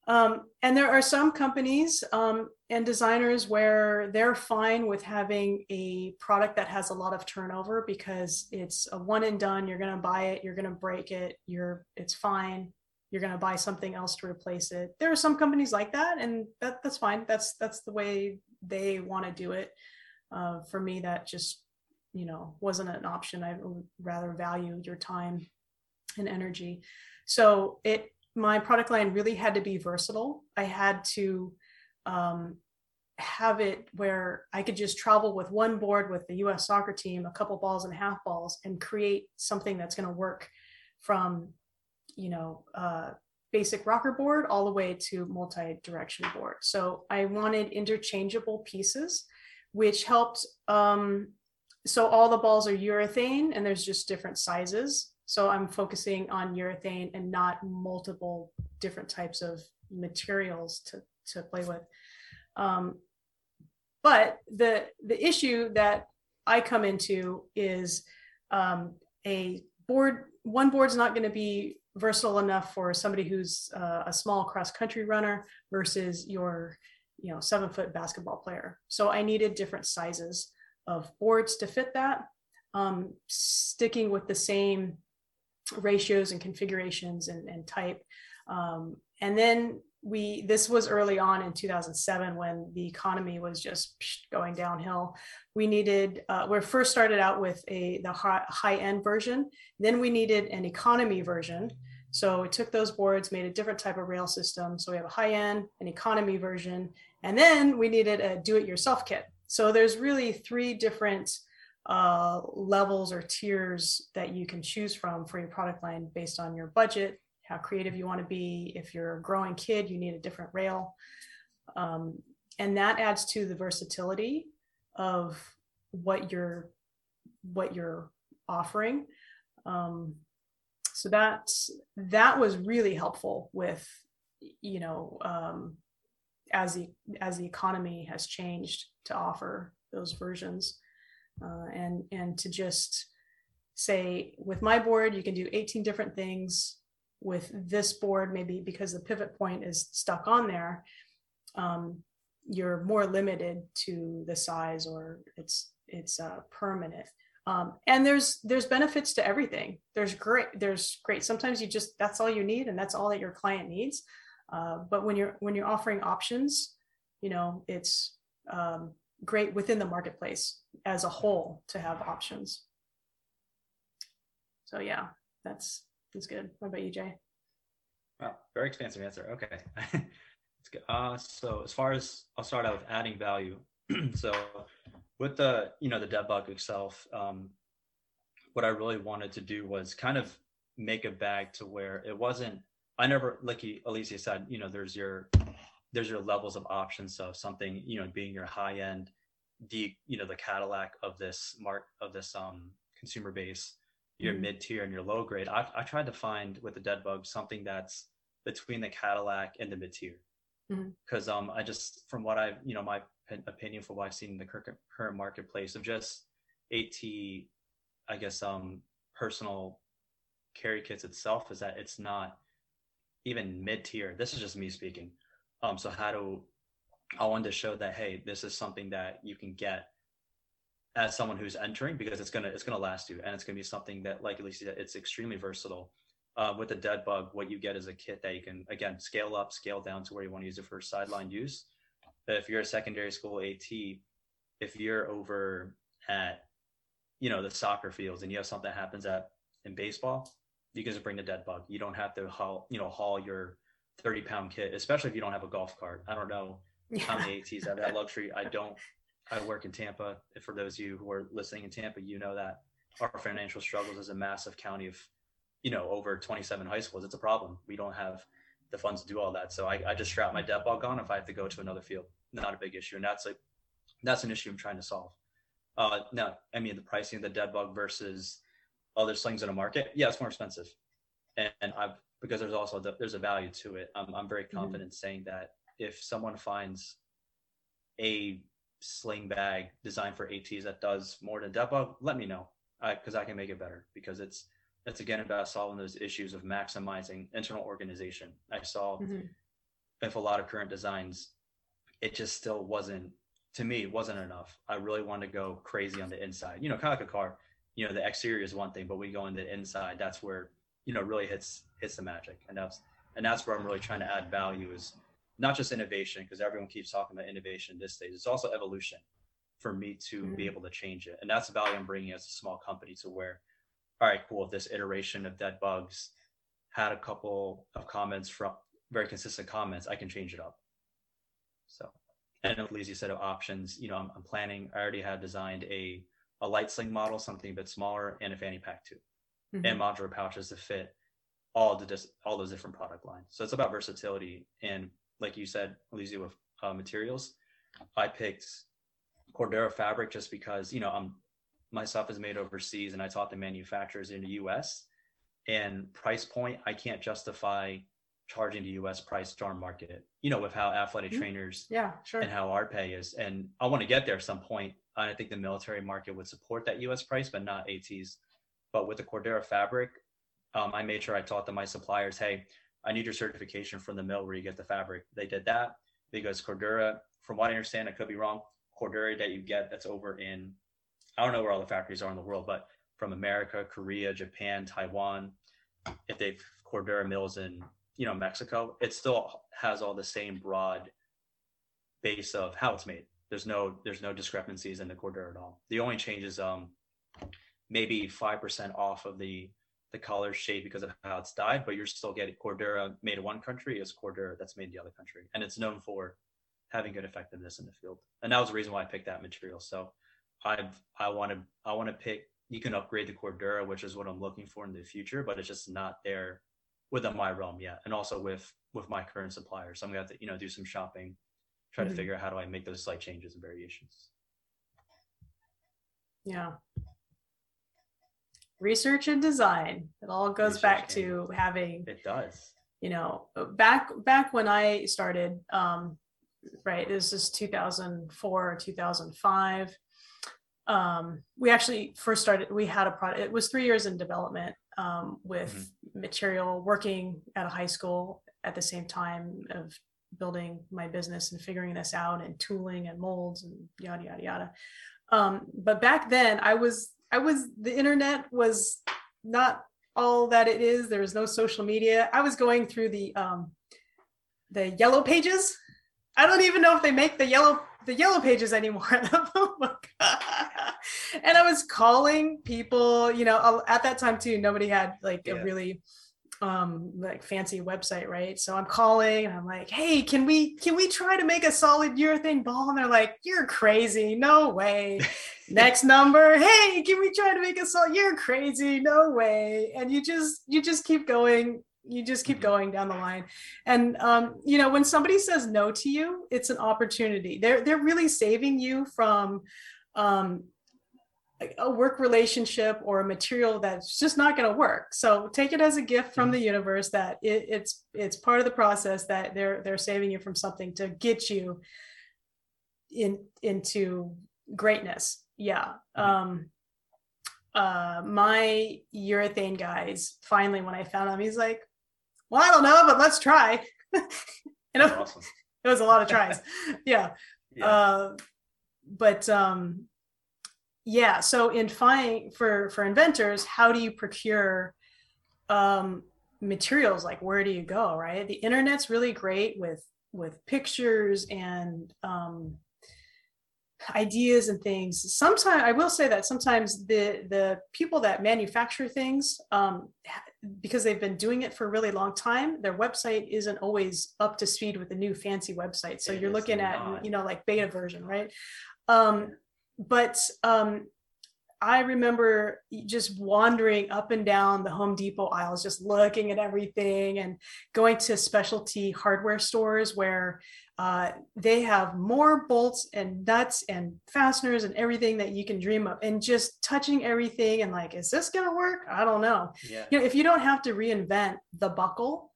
um, and there are some companies um, and designers where they're fine with having a product that has a lot of turnover because it's a one and done you're going to buy it you're going to break it you're it's fine you're going to buy something else to replace it there are some companies like that and that that's fine that's that's the way they want to do it. Uh, for me that just you know wasn't an option. I would rather value your time and energy. So it my product line really had to be versatile. I had to um, have it where I could just travel with one board with the US soccer team, a couple balls and half balls, and create something that's going to work from, you know, uh, basic rocker board all the way to multi-direction board. So I wanted interchangeable pieces, which helped. Um, so all the balls are urethane and there's just different sizes. So I'm focusing on urethane and not multiple different types of materials to, to play with. Um, but the the issue that I come into is um, a board. One board's not going to be versatile enough for somebody who's uh, a small cross country runner versus your you know seven foot basketball player. So I needed different sizes of boards to fit that. Um, sticking with the same ratios and configurations and, and type. Um, and then we this was early on in 2007 when the economy was just going downhill. We needed uh, we first started out with a the high, high end version. Then we needed an economy version. So we took those boards made a different type of rail system. So we have a high end an economy version and then we needed a do it yourself kit. So there's really three different uh, levels or tiers that you can choose from for your product line based on your budget how creative you want to be. If you're a growing kid, you need a different rail. Um, and that adds to the versatility of what you're what you're offering. Um, so that that was really helpful with you know um, as the as the economy has changed to offer those versions uh, and and to just say with my board you can do 18 different things with this board, maybe because the pivot point is stuck on there, um, you're more limited to the size or it's it's uh, permanent. Um, and there's there's benefits to everything. There's great there's great. Sometimes you just that's all you need and that's all that your client needs. Uh, but when you're when you're offering options, you know it's um, great within the marketplace as a whole to have options. So yeah, that's that's good. What about you, Jay? Wow, very expansive answer. Okay. That's good. Uh, so as far as I'll start out with adding value. so with the, you know, the dead bug itself, um, what I really wanted to do was kind of make a bag to where it wasn't, I never, like you, Alicia said, you know, there's your, there's your levels of options. So something, you know, being your high end, the, you know, the Cadillac of this mark of this, um, consumer base your mm-hmm. mid tier and your low grade. I, I tried to find with the dead bug something that's between the Cadillac and the mid tier. Because mm-hmm. um, I just, from what I've, you know, my opinion for what I've seen in the current, current marketplace of just AT, I guess, um, personal carry kits itself is that it's not even mid tier. This is just me speaking. Um, so how do I wanted to show that hey, this is something that you can get as someone who's entering because it's gonna it's gonna last you and it's gonna be something that like at least it's extremely versatile. Uh, with the dead bug, what you get is a kit that you can again scale up, scale down to where you want to use it for sideline use. But if you're a secondary school AT, if you're over at you know the soccer fields and you have something that happens at in baseball, you can just bring the dead bug. You don't have to haul you know haul your 30 pound kit, especially if you don't have a golf cart. I don't know yeah. how many ATs have that luxury. I don't I work in Tampa. For those of you who are listening in Tampa, you know that our financial struggles is a massive county of, you know, over 27 high schools. It's a problem. We don't have the funds to do all that. So I, I just strap my dead bug on if I have to go to another field. Not a big issue. And that's like, that's an issue I'm trying to solve. Uh, now, I mean, the pricing of the dead bug versus other slings in the market, yeah, it's more expensive. And, and I've, because there's also, the, there's a value to it. I'm, I'm very mm-hmm. confident mm-hmm. saying that if someone finds a sling bag designed for ATs that does more than dead bug, let me know because I, I, can make it better because it's it's again about solving those issues of maximizing internal organization. I saw mm-hmm. if a lot of current designs, it just still wasn't to me wasn't enough. I really want to go crazy on the inside. You know, kind of like a car. You know, the exterior is one thing, but we go in the inside. That's where you know really hits hits the magic, and that's and that's where I'm really trying to add value is not just innovation, because everyone keeps talking about innovation this stage. It's also evolution for me to mm-hmm. be able to change it. And that's the value I'm bringing as a small company to where, all right, cool. If this iteration of dead bugs had a couple of comments from very consistent comments. I can change it up. So and a lazy set of options. You know, I'm, I'm, planning. I already had designed a a light sling model, something a bit smaller, and a fanny pack too, mm-hmm. and modular pouches to fit all the dis- all those different product lines. So it's about versatility, and like you said, Alicia, with uh, materials, I picked Cordura fabric just because you know I'm my stuff is made overseas, and I taught the manufacturers in the U.S. and price point I can't justify charging the US price to our market, you know, with how athletic mm-hmm. trainers yeah, sure. and how our pay is. And I want to get there some point. I think the military market would support that US price, but not ATs. But with the Cordura fabric, um, I made sure I taught them my suppliers, hey, I need your certification from the mill where you get the fabric. They did that because Cordura, from what I understand, I could be wrong, Cordura that you get that's over in, I don't know where all the factories are in the world, but from America, Korea, Japan, Taiwan, if they've Cordura mills in you know Mexico, it still has all the same broad base of how it's made. There's no there's no discrepancies in the Cordura at all. The only change is um maybe five percent off of the the color shade because of how it's dyed, but you're still getting Cordura made in one country is Cordura that's made in the other country, and it's known for having good effectiveness in the field. And that was the reason why I picked that material. So I've I want to I want to pick. You can upgrade the Cordura, which is what I'm looking for in the future, but it's just not there within my realm yet, and also with with my current suppliers. So I'm gonna have to you know do some shopping, try mm-hmm. to figure out how do I make those slight changes and variations. Yeah. Research and design. It all goes Research back to having it does. You know, back back when I started, um, right, this is 2004 or 2005. Um, we actually first started, we had a product, it was three years in development um, with mm-hmm. material, working at a high school at the same time of building my business and figuring this out and tooling and molds and yada yada yada. Um, but back then, I was I was the internet was not all that it is. There was no social media. I was going through the um, the yellow pages. I don't even know if they make the yellow the yellow pages anymore and I was calling people, you know, at that time too, nobody had like yeah. a really um like fancy website right? So i'm calling and i'm like hey can we can we try to make a solid urethane ball? And they're like you're crazy. No way. Next number hey can we try to make a solid you're crazy. No way. And you just you just keep going you just keep mm-hmm. going down the line. And um, you know when somebody says no to you it's an opportunity. They're they're really saving you from um, a work relationship or a material that's just not going to work so take it as a gift from mm-hmm. the universe that it, it's it's part of the process that they're they're saving you from something to get you in into greatness yeah mm-hmm. um uh my urethane guys finally when i found him he's like well, I don't know, but let's try. know, awesome. it was a lot of tries. yeah. yeah. Uh, but um, yeah, so in finding for for inventors, how do you procure um, materials? Like, where do you go? Right, the internet's really great with with pictures and um, ideas and things sometimes i will say that sometimes the the people that manufacture things um, because they've been doing it for a really long time their website isn't always up to speed with the new fancy website so it you're looking not. at you know like beta version right um, but um, I remember just wandering up and down the Home Depot aisles, just looking at everything and going to specialty hardware stores where uh, they have more bolts and nuts and fasteners and everything that you can dream of, and just touching everything and like, is this going to work? I don't know. Yeah. You know, if you don't have to reinvent the buckle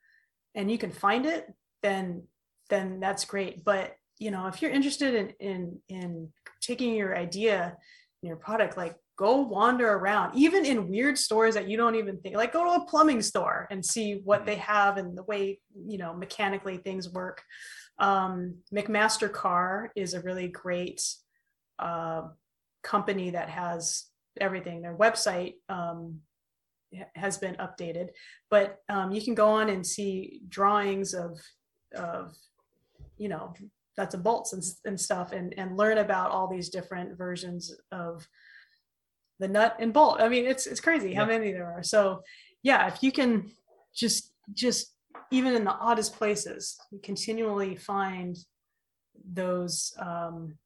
and you can find it, then then that's great. But you know, if you're interested in in in taking your idea your product, like go wander around, even in weird stores that you don't even think, like go to a plumbing store and see what mm-hmm. they have and the way you know mechanically things work um, McMaster Carr is a really great uh, company that has everything. Their website um, has been updated, but um, you can go on and see drawings of of you know nuts and bolts and, and stuff, and and learn about all these different versions of the nut and bolt. I mean, it's it's crazy yeah. how many there are. So yeah, if you can just just even in the oddest places, you continually find those um,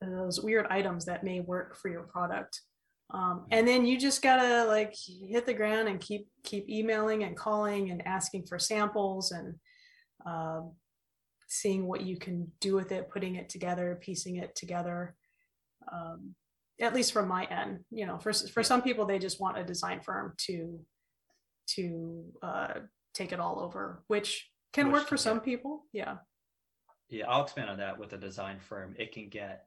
those weird items that may work for your product. Um, and then you just gotta like hit the ground and keep keep emailing and calling and asking for samples and um, seeing what you can do with it, putting it together, piecing it together. Um, at least from my end, you know, for for some people, they just want a design firm to to uh, take it all over, which can Which work for can some get- people. Yeah. Yeah, I'll expand on that with a design firm. It can get,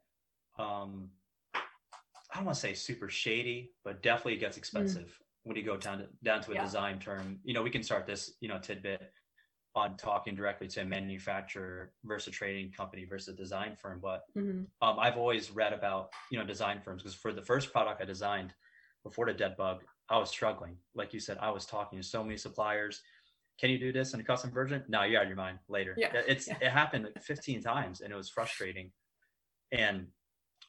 um, I don't want to say super shady, but definitely it gets expensive when you go down to down to a Yeah. design firm. You know, we can start this, you know, tidbit on talking directly to a manufacturer versus a trading company versus a design firm. But hmm um, I've always read about you know design firms because for the first product I designed before the dead bug, I was struggling. Like you said, I was talking to so many suppliers. Can you do this in a custom version? No, you're out of your mind later. Yeah, It- It's yeah. it happened 15 times and it was frustrating. And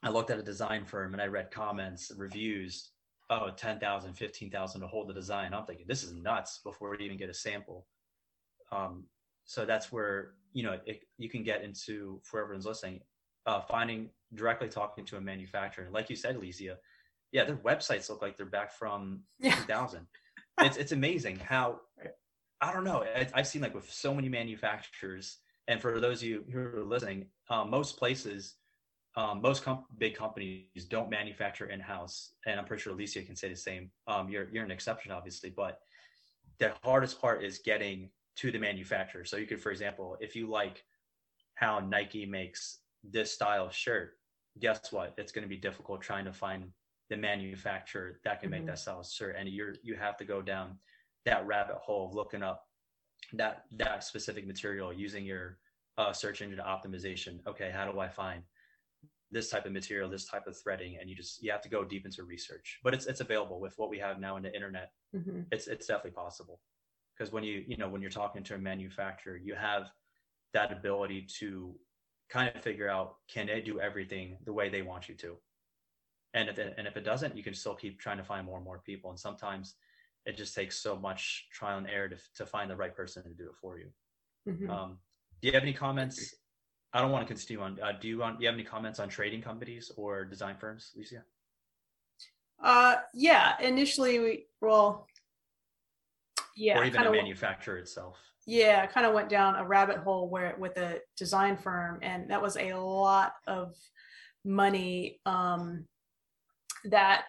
I looked at a design firm and I read comments, reviews, oh, 10,000, 15,000 to hold the design. I'm thinking this is nuts before we even get a sample. Um, so that's where, you know, it, you can get into, for everyone's listening, uh, finding directly talking to a manufacturer. And like you said, Alicia, yeah, their websites look like they're back from Yeah. 2000. it's, it's amazing how, I don't know. I, I've seen like with so many manufacturers, and for those of you who are listening, um, most places, um, most com- big companies don't manufacture in house, and I'm pretty sure Alicia can say the same. Um, you're you're an exception, obviously, but the hardest part is getting to the manufacturer. So you could, for example, if you like how Nike makes this style of shirt, guess what? It's going to be difficult trying to find the manufacturer that can make Mhm. that style of shirt, and you're you have to go down that rabbit hole of looking up that that specific material using your uh, search engine optimization. Okay, how do I find this type of material, this type of threading, and you just you have to go deep into research. But it's it's available with what we have now in the internet. hmm It's it's definitely possible because when you you know when you're talking to a manufacturer, you have that ability to kind of figure out can they do everything the way they want you to, and if it, and if it doesn't, you can still keep trying to find more and more people. And sometimes it just takes so much trial and error to, to find the right person to do it for you. hmm Um, do you have any comments? I don't want to continue on. Uh, do you want? Do you have any comments on trading companies or design firms, Alicia? Uh, yeah. Initially, we well, yeah, or even a manufacturer itself? yeah, I kind of went down a rabbit hole where with a design firm, and that was a lot of money. Um, that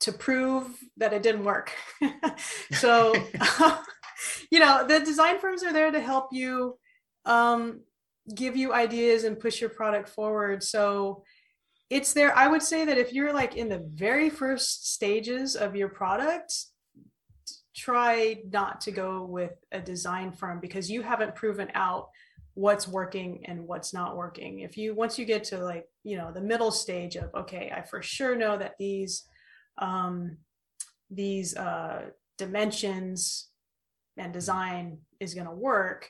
to prove that it didn't work. so, you know, the design firms are there to help you, um, give you ideas and push your product forward. So, it's there. I would say that if you're like in the very first stages of your product, try not to go with a design firm because you haven't proven out what's working and what's not working. If you once you get to like, you know, the middle stage of okay, I for sure know that these um these uh dimensions and design is going to work,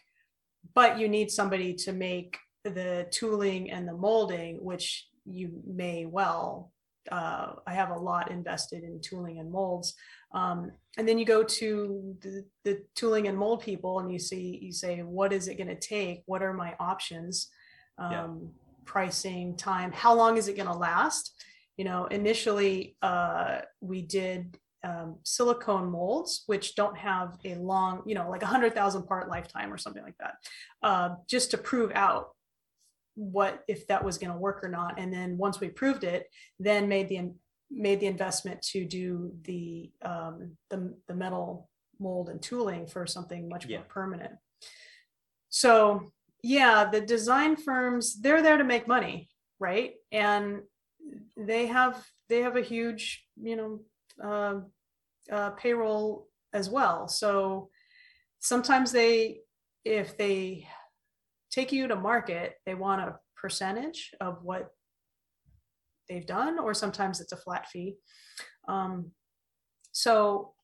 but you need somebody to make the tooling and the molding which you may well uh, I have a lot invested in tooling and molds. Um, and then you go to the, the tooling and mold people and you see, you say, what is it going to take? What are my options? Um, Yeah. Pricing, time, how long is it going to last? You know, initially uh, we did um, silicone molds, which don't have a long, you know, like a hundred thousand part lifetime or something like that, uh, just to prove out what if that was going to work or not. And then once we proved it then made the made the investment to do the um, the, the metal mold and tooling for something much Yeah. more permanent. So yeah the design firms they're there to make money right? And they have they have a huge you know uh, uh, payroll as well. So sometimes they if they take you to market, they want a percentage of what they've done, or sometimes it's a flat fee. Um, so,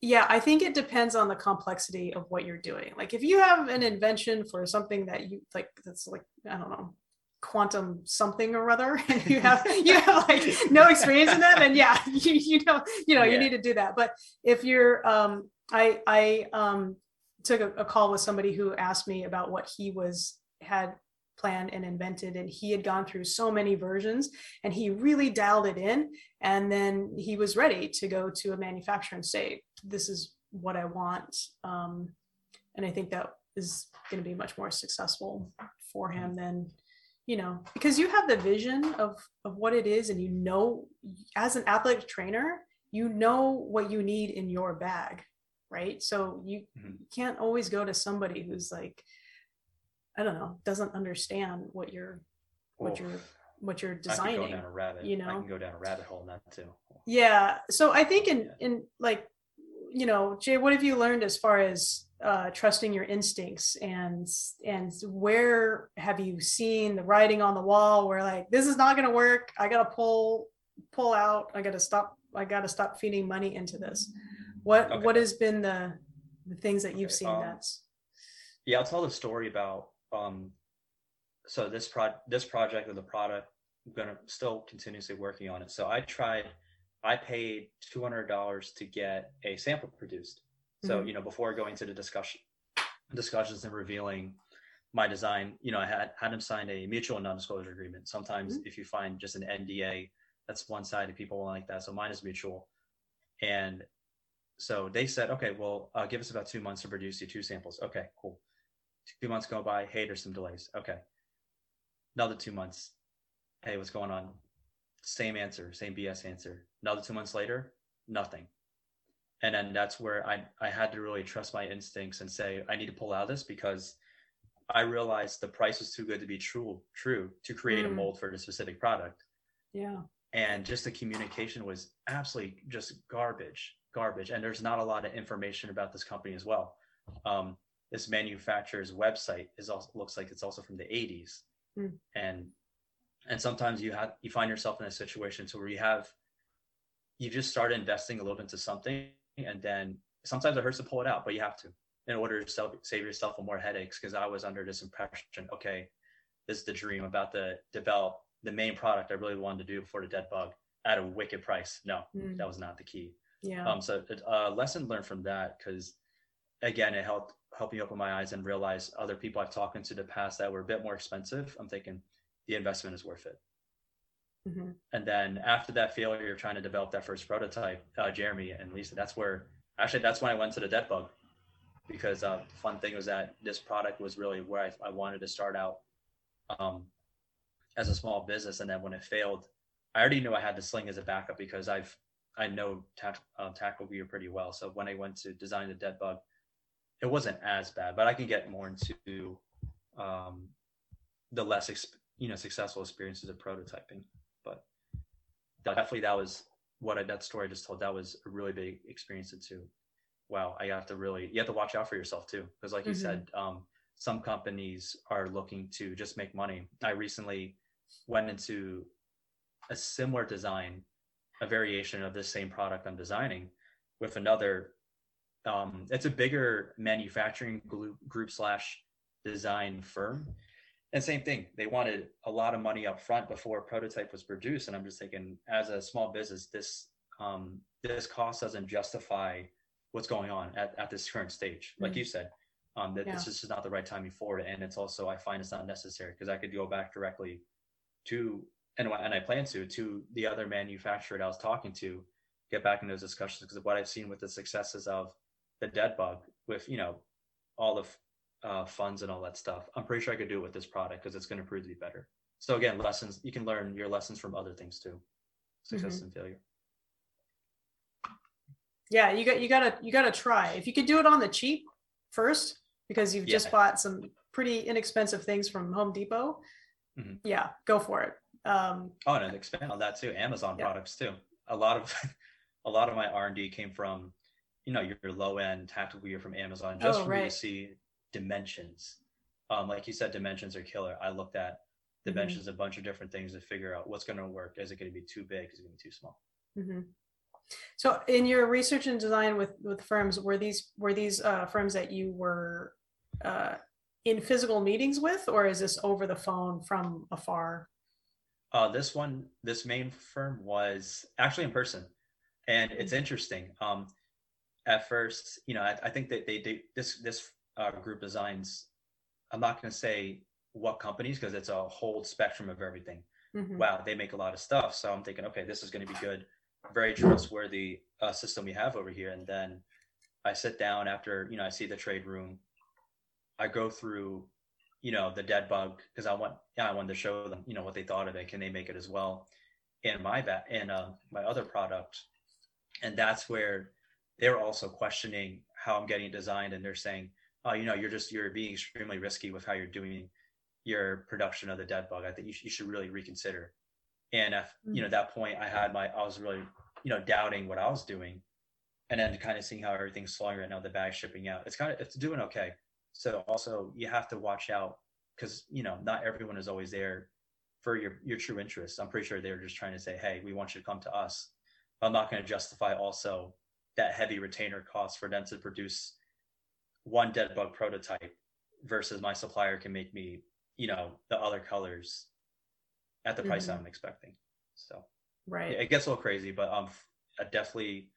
yeah, I think it depends on the complexity of what you're doing. Like, if you have an invention for something that you like, that's like, I don't know, quantum something or other, and you have you have like no experience in that, then yeah, you, you know, you know, Yeah. you need to do that. But if you're, um, I I um took a, a call with somebody who asked me about what he was had planned and invented and he had gone through so many versions and he really dialed it in and then he was ready to go to a manufacturer and say this is what i want um, and i think that is going to be much more successful for him than you know because you have the vision of of what it is and you know as an athletic trainer you know what you need in your bag right so you Mhm. can't always go to somebody who's like i don't know doesn't understand what you're what you're what you're I could go designing down a rabbit. you I know? can go down a rabbit hole not too. yeah so i think in in like you know jay what have you learned as far as uh, trusting your instincts and and where have you seen the writing on the wall where like this is not going to work i gotta pull pull out i gotta stop i gotta stop feeding money into this what Okay. what has been the the things that you've Okay, seen um, that's Yeah, I'll tell the story about um so this pro this project or the product I'm gonna still continuously working on it. So I tried I paid two hundred dollars to get a sample produced. So, Mhm. you know, before going to the discussion discussions and revealing my design, you know, I had had him sign a mutual non-disclosure agreement. Sometimes if you find just an NDA, that's one sided, people like that. So mine is mutual. And so they said, okay, well, uh, give us about two months to produce you two samples. Okay, cool. Two months go by. Hey, there's some delays. Okay. Another two months. Hey, what's going on? Same answer, same BS answer. Another two months later, nothing. And then that's where I, I had to really trust my instincts and say, I need to pull out of this because I realized the price was too good to be true, true to create a Mm. mold for the specific product yeah and just the communication was absolutely just garbage garbage and there's not a lot of information about this company as well um, this manufacturer's website is also looks like it's also from the 80s Hmm. and and sometimes you have you find yourself in a situation to where you have you just start investing a little bit into something and then sometimes it hurts to pull it out but you have to in order to self, save yourself from more headaches because i was under this impression okay this is the dream about to develop the main product I really wanted to do for the dead bug at a wicked price. No, Mm, that was not the key. Yeah Um, so a uh, lesson learned from that because again, it helped help me open my eyes and realize other people I've talked to in the past that were a bit more expensive. I'm thinking the investment is worth it. Mhm. And then after that failure, of trying to develop that first prototype, uh, Jeremy and Lisa, that's where actually that's when I went to the dead bug because uh, the fun thing was that this product was really where I, I wanted to start out um, as a small business. And then when it failed, I already knew I had the sling as a backup because I've I know tac- uh, tackle gear pretty well. So when I went to design the dead bug, it wasn't as bad. But I can get more into um, the less ex- you know successful experiences of prototyping. But definitely that was what I, that story I just told. That was a really big experience into. Wow, I have to really you have to watch out for yourself too because like you Mhm. said, um, some companies are looking to just make money. I recently went into a similar design, a variation of this same product I'm designing with another. Um, it's a bigger manufacturing group, group slash design firm. And same thing, they wanted a lot of money up front before a prototype was produced. And I'm just thinking, as a small business, this um, this cost doesn't justify what's going on at, at this current stage. Like Mm. you said, um, that this is not the right timing for it. And it's also, I find it's not necessary because I could go back directly to, and, I- and I plan to, to the other manufacturer that I was talking to, get back in those discussions because of what I've seen with the successes of the dead bug with, you know, all the f- uh, funds and all that stuff. I'm pretty sure I could do it with this product because it's going to prove to be better. So again, lessons, you can learn your lessons from other things too. Success and failure. yeah you got you gotta you gotta try if you could do it on the cheap first because you've just bought some pretty inexpensive things from home depot Mhm. yeah go for it um Oh, and expand on that too. Amazon Yeah. products too. A lot of a lot of my R and D came from, you know, your, low end tactical gear from Amazon. Just Oh, for me to see dimensions. Um, like you said, dimensions are killer. I looked at Mhm. dimensions, a bunch of different things to figure out what's going to work. Is it going to be too big? Is it going to be too small? Mm-hmm. so in your research and design with with firms were these were these uh, firms that you were uh, in physical meetings with or is this over the phone from afar Uh, this one, this main firm was actually in person, and it's interesting. Um, at first, you know, I, I think that they, they this this uh, group designs. I'm not going to say what companies because it's a whole spectrum of everything. Mhm. Wow, they make a lot of stuff. So I'm thinking, okay, this is going to be good, very trustworthy uh, system we have over here. And then I sit down after you know I see the trade room. I go through, you know, the dead bug because I want yeah I wanted to show them you know what they thought of it. Can they make it as well? And my bat and uh, my other product, and that's where they're also questioning how I'm getting it designed, and they're saying, oh, you know, you're just you're being extremely risky with how you're doing your production of the dead bug. I think you, sh- you should really reconsider. And if you know that point, I had my I was really you know doubting what I was doing, and then kind of seeing how everything's flowing right now, the bag shipping out. It's kind of it's doing okay. So also you have to watch out because you know not everyone is always there for your your true interests. I'm pretty sure they're just trying to say, hey, we want you to come to us. I'm not going to justify also that heavy retainer cost for them to produce one dead bug prototype versus my supplier can make me, you know, the other colors at the price Mhm. I'm expecting. So Right. it gets a little crazy, but um, I definitely,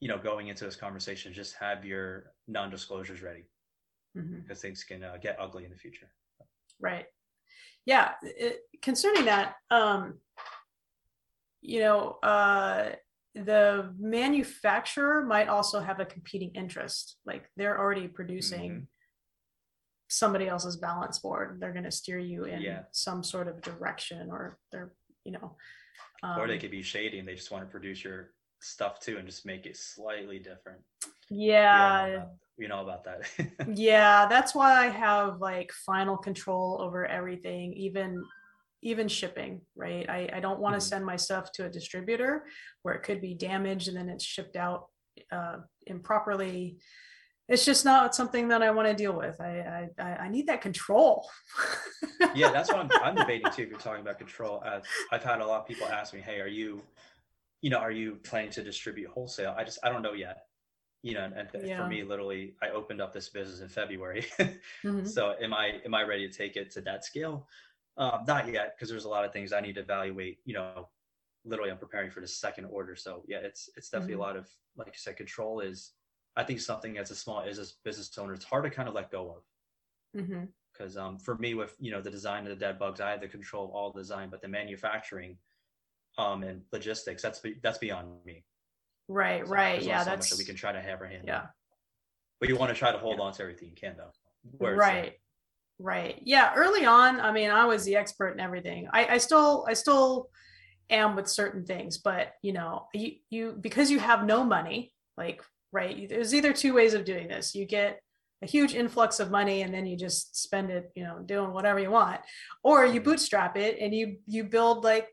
you know, going into this conversation, just have your non-disclosures ready Mhm. because things can uh, get ugly in the future. Right. Yeah. It, concerning that, um, you know, uh, the manufacturer might also have a competing interest. Like they're already producing Mhm. somebody else's balance board. They're going to steer you in Yeah. some sort of direction, or they're, you know, um, or they could be shady and they just want to produce your stuff too and just make it slightly different. We all know yeah, We know about that. yeah that's why i have like final control over everything even even shipping right i, I don't want to Mhm. send my stuff to a distributor where it could be damaged and then it's shipped out uh, improperly it's just not something that i want to deal with i i, I I need that control yeah, that's what I'm, I'm debating too. If you're talking about control, uh, I've had a lot of people ask me, "Hey, are you, you know, are you planning to distribute wholesale?" I just I don't know yet. You know, and, Yeah. for me, literally, I opened up this business in February. Mhm. so am I am I ready to take it to that scale? Um, not yet, because there's a lot of things I need to evaluate. You know, literally, I'm preparing for the second order. So yeah, it's it's definitely Mhm. a lot of like you said, control is. I think something as a small as a business owner, it's hard to kind of let go of because um, for me with you know the design of the dead bugs i have the control of all the design but the manufacturing um, and logistics that's be, that's beyond me right So right. yeah so that's that we can try to have our hand yeah. But you want to try to hold on to everything you can though. Right right. Yeah early on i mean i was the expert in everything. I i still i still am with certain things but you know you you because you have no money like right there's either two ways of doing this. You get a huge influx of money and then you just spend it you know doing whatever you want or you Mhm. bootstrap it and you you build like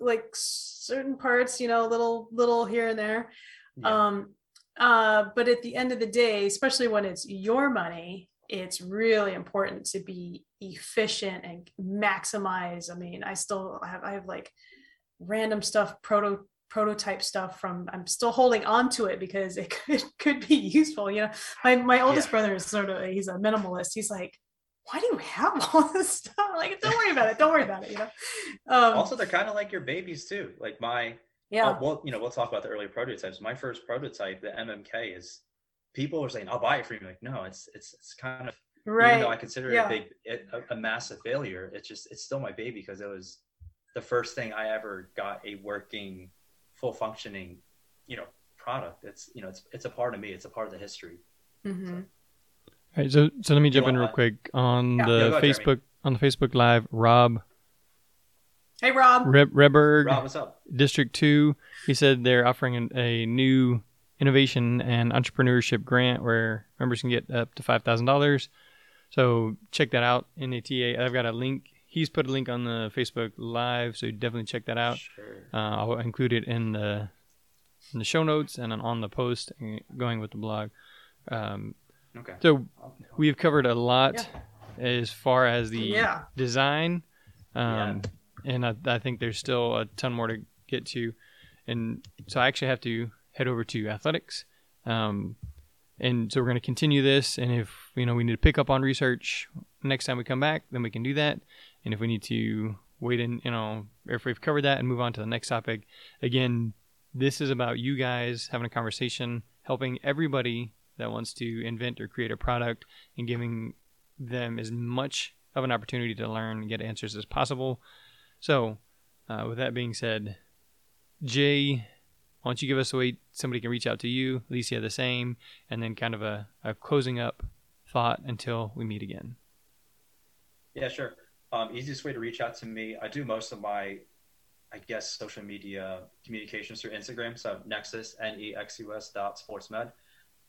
like certain parts you know little little here and there yeah. um uh but at the end of the day especially when it's your money it's really important to be efficient and maximize i mean i still have i have like random stuff proto prototype stuff from i'm still holding on to it because it could could be useful you know my my oldest Yeah. brother is sort of he's a minimalist he's like why do you have all this stuff like don't worry about it don't worry about it you know um also they're kind of like your babies too like my yeah uh, well you know we'll talk about the early prototypes my first prototype the mmk is people are saying i'll buy it for you like no it's it's it's kind of right. even though I consider yeah. it a big, it, a, a massive failure, it's just it's still my baby because it was the first thing I ever got a working, full functioning, you know, product. It's you know it's it's a part of me. It's a part of the history. Mhm. All right, so so let me jump in real quick on Yeah. the Yeah, go Jeremy. Facebook on the Facebook Live. Rob hey rob Reb, Reberg, Rob, what's up? District Two. He said they're offering an, a new innovation and entrepreneurship grant where members can get up to five thousand dollars. So check that out. NATA. I've got a link. He's put a link on the Facebook Live, so definitely check that out. Sure. Uh, I'll include it in the in the show notes and on the post uh, going with the blog. Um, Okay. so we've covered a lot Yeah. as far as the Yeah. design, um, and I, I think there's still a ton more to get to. And so I actually have to head over to athletics. Um, and so we're going to continue this. And if you know we need to pick up on research next time we come back, then we can do that. And if we need to wait in, you know, if we've covered that and move on to the next topic, again, this is about you guys having a conversation, helping everybody that wants to invent or create a product, and giving them as much of an opportunity to learn and get answers as possible. So, uh, with that being said, Jay, why don't you give us a way somebody can reach out to you, Alicia the same, and then kind of a, a closing up thought until we meet again. Yeah, sure. Um, easiest way to reach out to me, I do most of my, I guess, social media communications through Instagram. So Nexus, N E X U S dot sportsmed.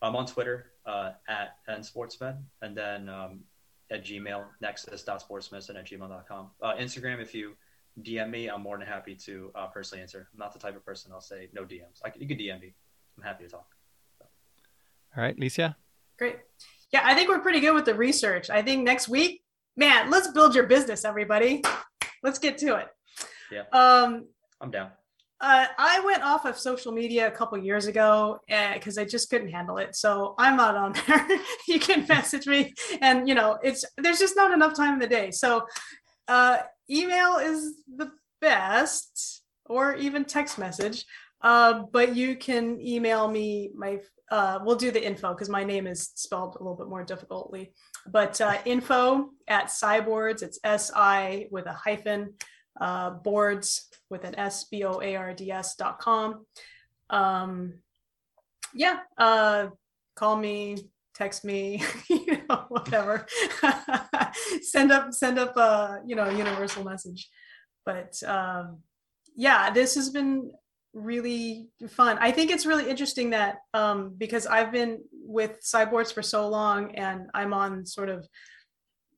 I'm on Twitter uh, at nsportsmed, and then um, at Gmail, nexus.sportsmedicine at gmail.com. Uh, Instagram, if you DM me, I'm more than happy to uh, personally answer. I'm not the type of person I'll say no DMs. I, you can DM me. I'm happy to talk. So. All right, Licia. Great. Yeah, I think we're pretty good with the research. I think next week, man, let's build your business, everybody. Let's get to it. Yeah. Um, I'm down. Uh, I went off of social media a couple years ago because uh, I just couldn't handle it. So I'm not on there. you can message me, and you know, it's there's just not enough time in the day. So uh, email is the best, or even text message. Uh, but you can email me. My uh, we'll do the info because my name is spelled a little bit more difficultly. But uh, info at SI Boards. It's S I with a hyphen. Uh, boards with an S B O A R D S dot com. Um, yeah, uh, call me, text me, you know, whatever. send up, send up a you know universal message. But um, yeah, this has been really fun. I think it's really interesting that um, because I've been with SI Boards for so long, and I'm on sort of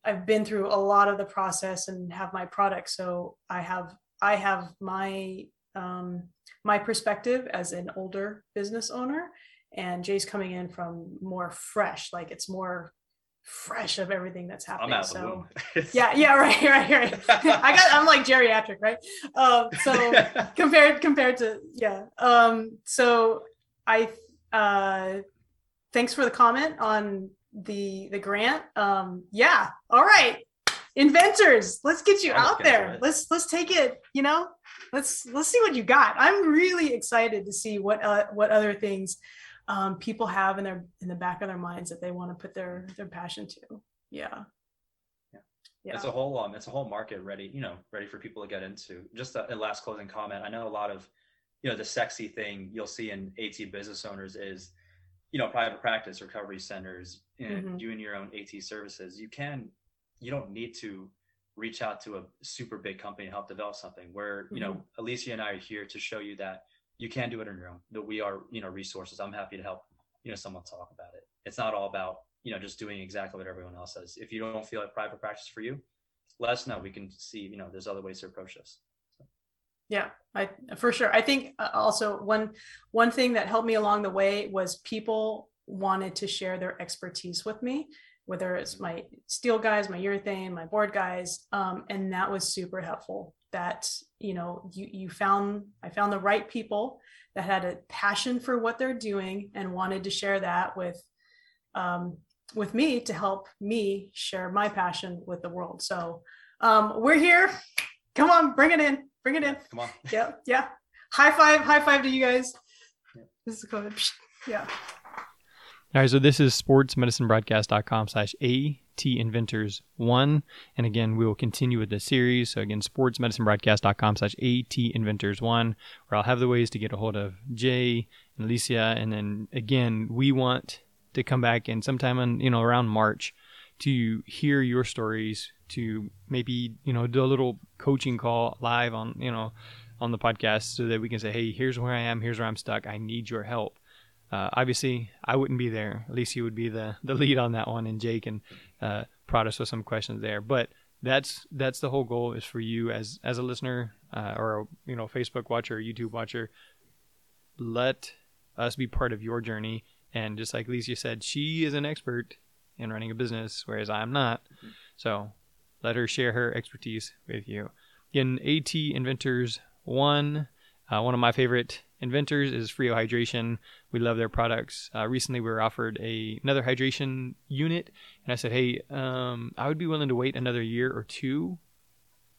I've been through a lot of the process and have my product. So I have I have my um, my perspective as an older business owner, and Jay's coming in from more fresh, like it's more fresh of everything that's happening. so yeah, yeah, right, right, right. I got I'm like geriatric, right? Um, so compared compared to yeah. Um, so I uh, thanks for the comment on the the grant. Um, yeah, all right, inventors, let's get you out there. Let's let's take it. You know, let's let's see what you got. I'm really excited to see what uh, what other things um, people have in their in the back of their minds that they want to put their their passion to. Yeah. Yeah. yeah. It's a whole um it's a whole market ready, you know, ready for people to get into. Just a, a last closing comment. I know a lot of, you know, the sexy thing you'll see in AT business owners is, you know, private practice, recovery centers, and mm-hmm. doing your own AT services. You can, you don't need to reach out to a super big company to help develop something where, you mm-hmm. know, Alicia and I are here to show you that you can do it on your own that we are you know resources i'm happy to help you know someone talk about it it's not all about you know just doing exactly what everyone else says if you don't feel like private practice for you let us know we can see you know there's other ways to approach this. Yeah i for sure. I think uh, also one one thing that helped me along the way was people wanted to share their expertise with me whether it's my steel guys my urethane my board guys um, and that was super helpful. That you know you you found i found the right people that had a passion for what they're doing and wanted to share that with um, with me to help me share my passion with the world. So um, we're here. Come on bring it in bring it in come on yeah yeah high five high five to you guys yeah. this is good yeah all right so this is sportsmedicinebroadcast.com slash a T Inventors 1. And again, we will continue with the series. So again, sportsmedicinebroadcast.com slash AT Inventors 1, where I'll have the ways to get a hold of Jay and Alicia. And then again, we want to come back and sometime in, you know, around March to hear your stories, to maybe, you know, do a little coaching call live on, you know, on the podcast so that we can say, hey, here's where I am, here's where I'm stuck, I need your help. Uh, obviously, I wouldn't be there. Alicia would be the, the lead on that one, and Jake and uh, prod us with some questions there. But that's that's the whole goal is for you as as a listener uh, or a, you know Facebook watcher, YouTube watcher. Let us be part of your journey, and just like Lisa said, she is an expert in running a business, whereas I'm not. Mm-hmm. So let her share her expertise with you. In AT Inventors One, uh, one of my favorite inventors is Frio Hydration. We love their products. Uh, recently, we were offered a another hydration unit, and I said, "Hey, um, I would be willing to wait another year or two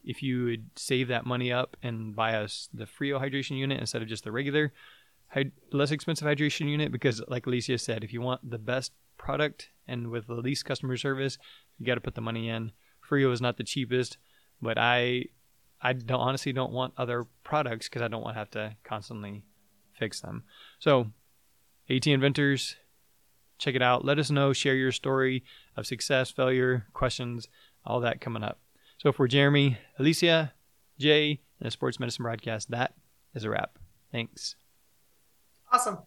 if you would save that money up and buy us the Frio hydration unit instead of just the regular, less expensive hydration unit. Because, like Alicia said, if you want the best product and with the least customer service, you got to put the money in Frio is not the cheapest, but I I don't honestly don't want other products because I don't want to have to constantly fix them. So, AT Inventors, check it out. Let us know. Share your story of success, failure, questions, all that coming up. So for Jeremy, Alicia, Jay, and the Sports Medicine Broadcast, that is a wrap. Thanks. Awesome.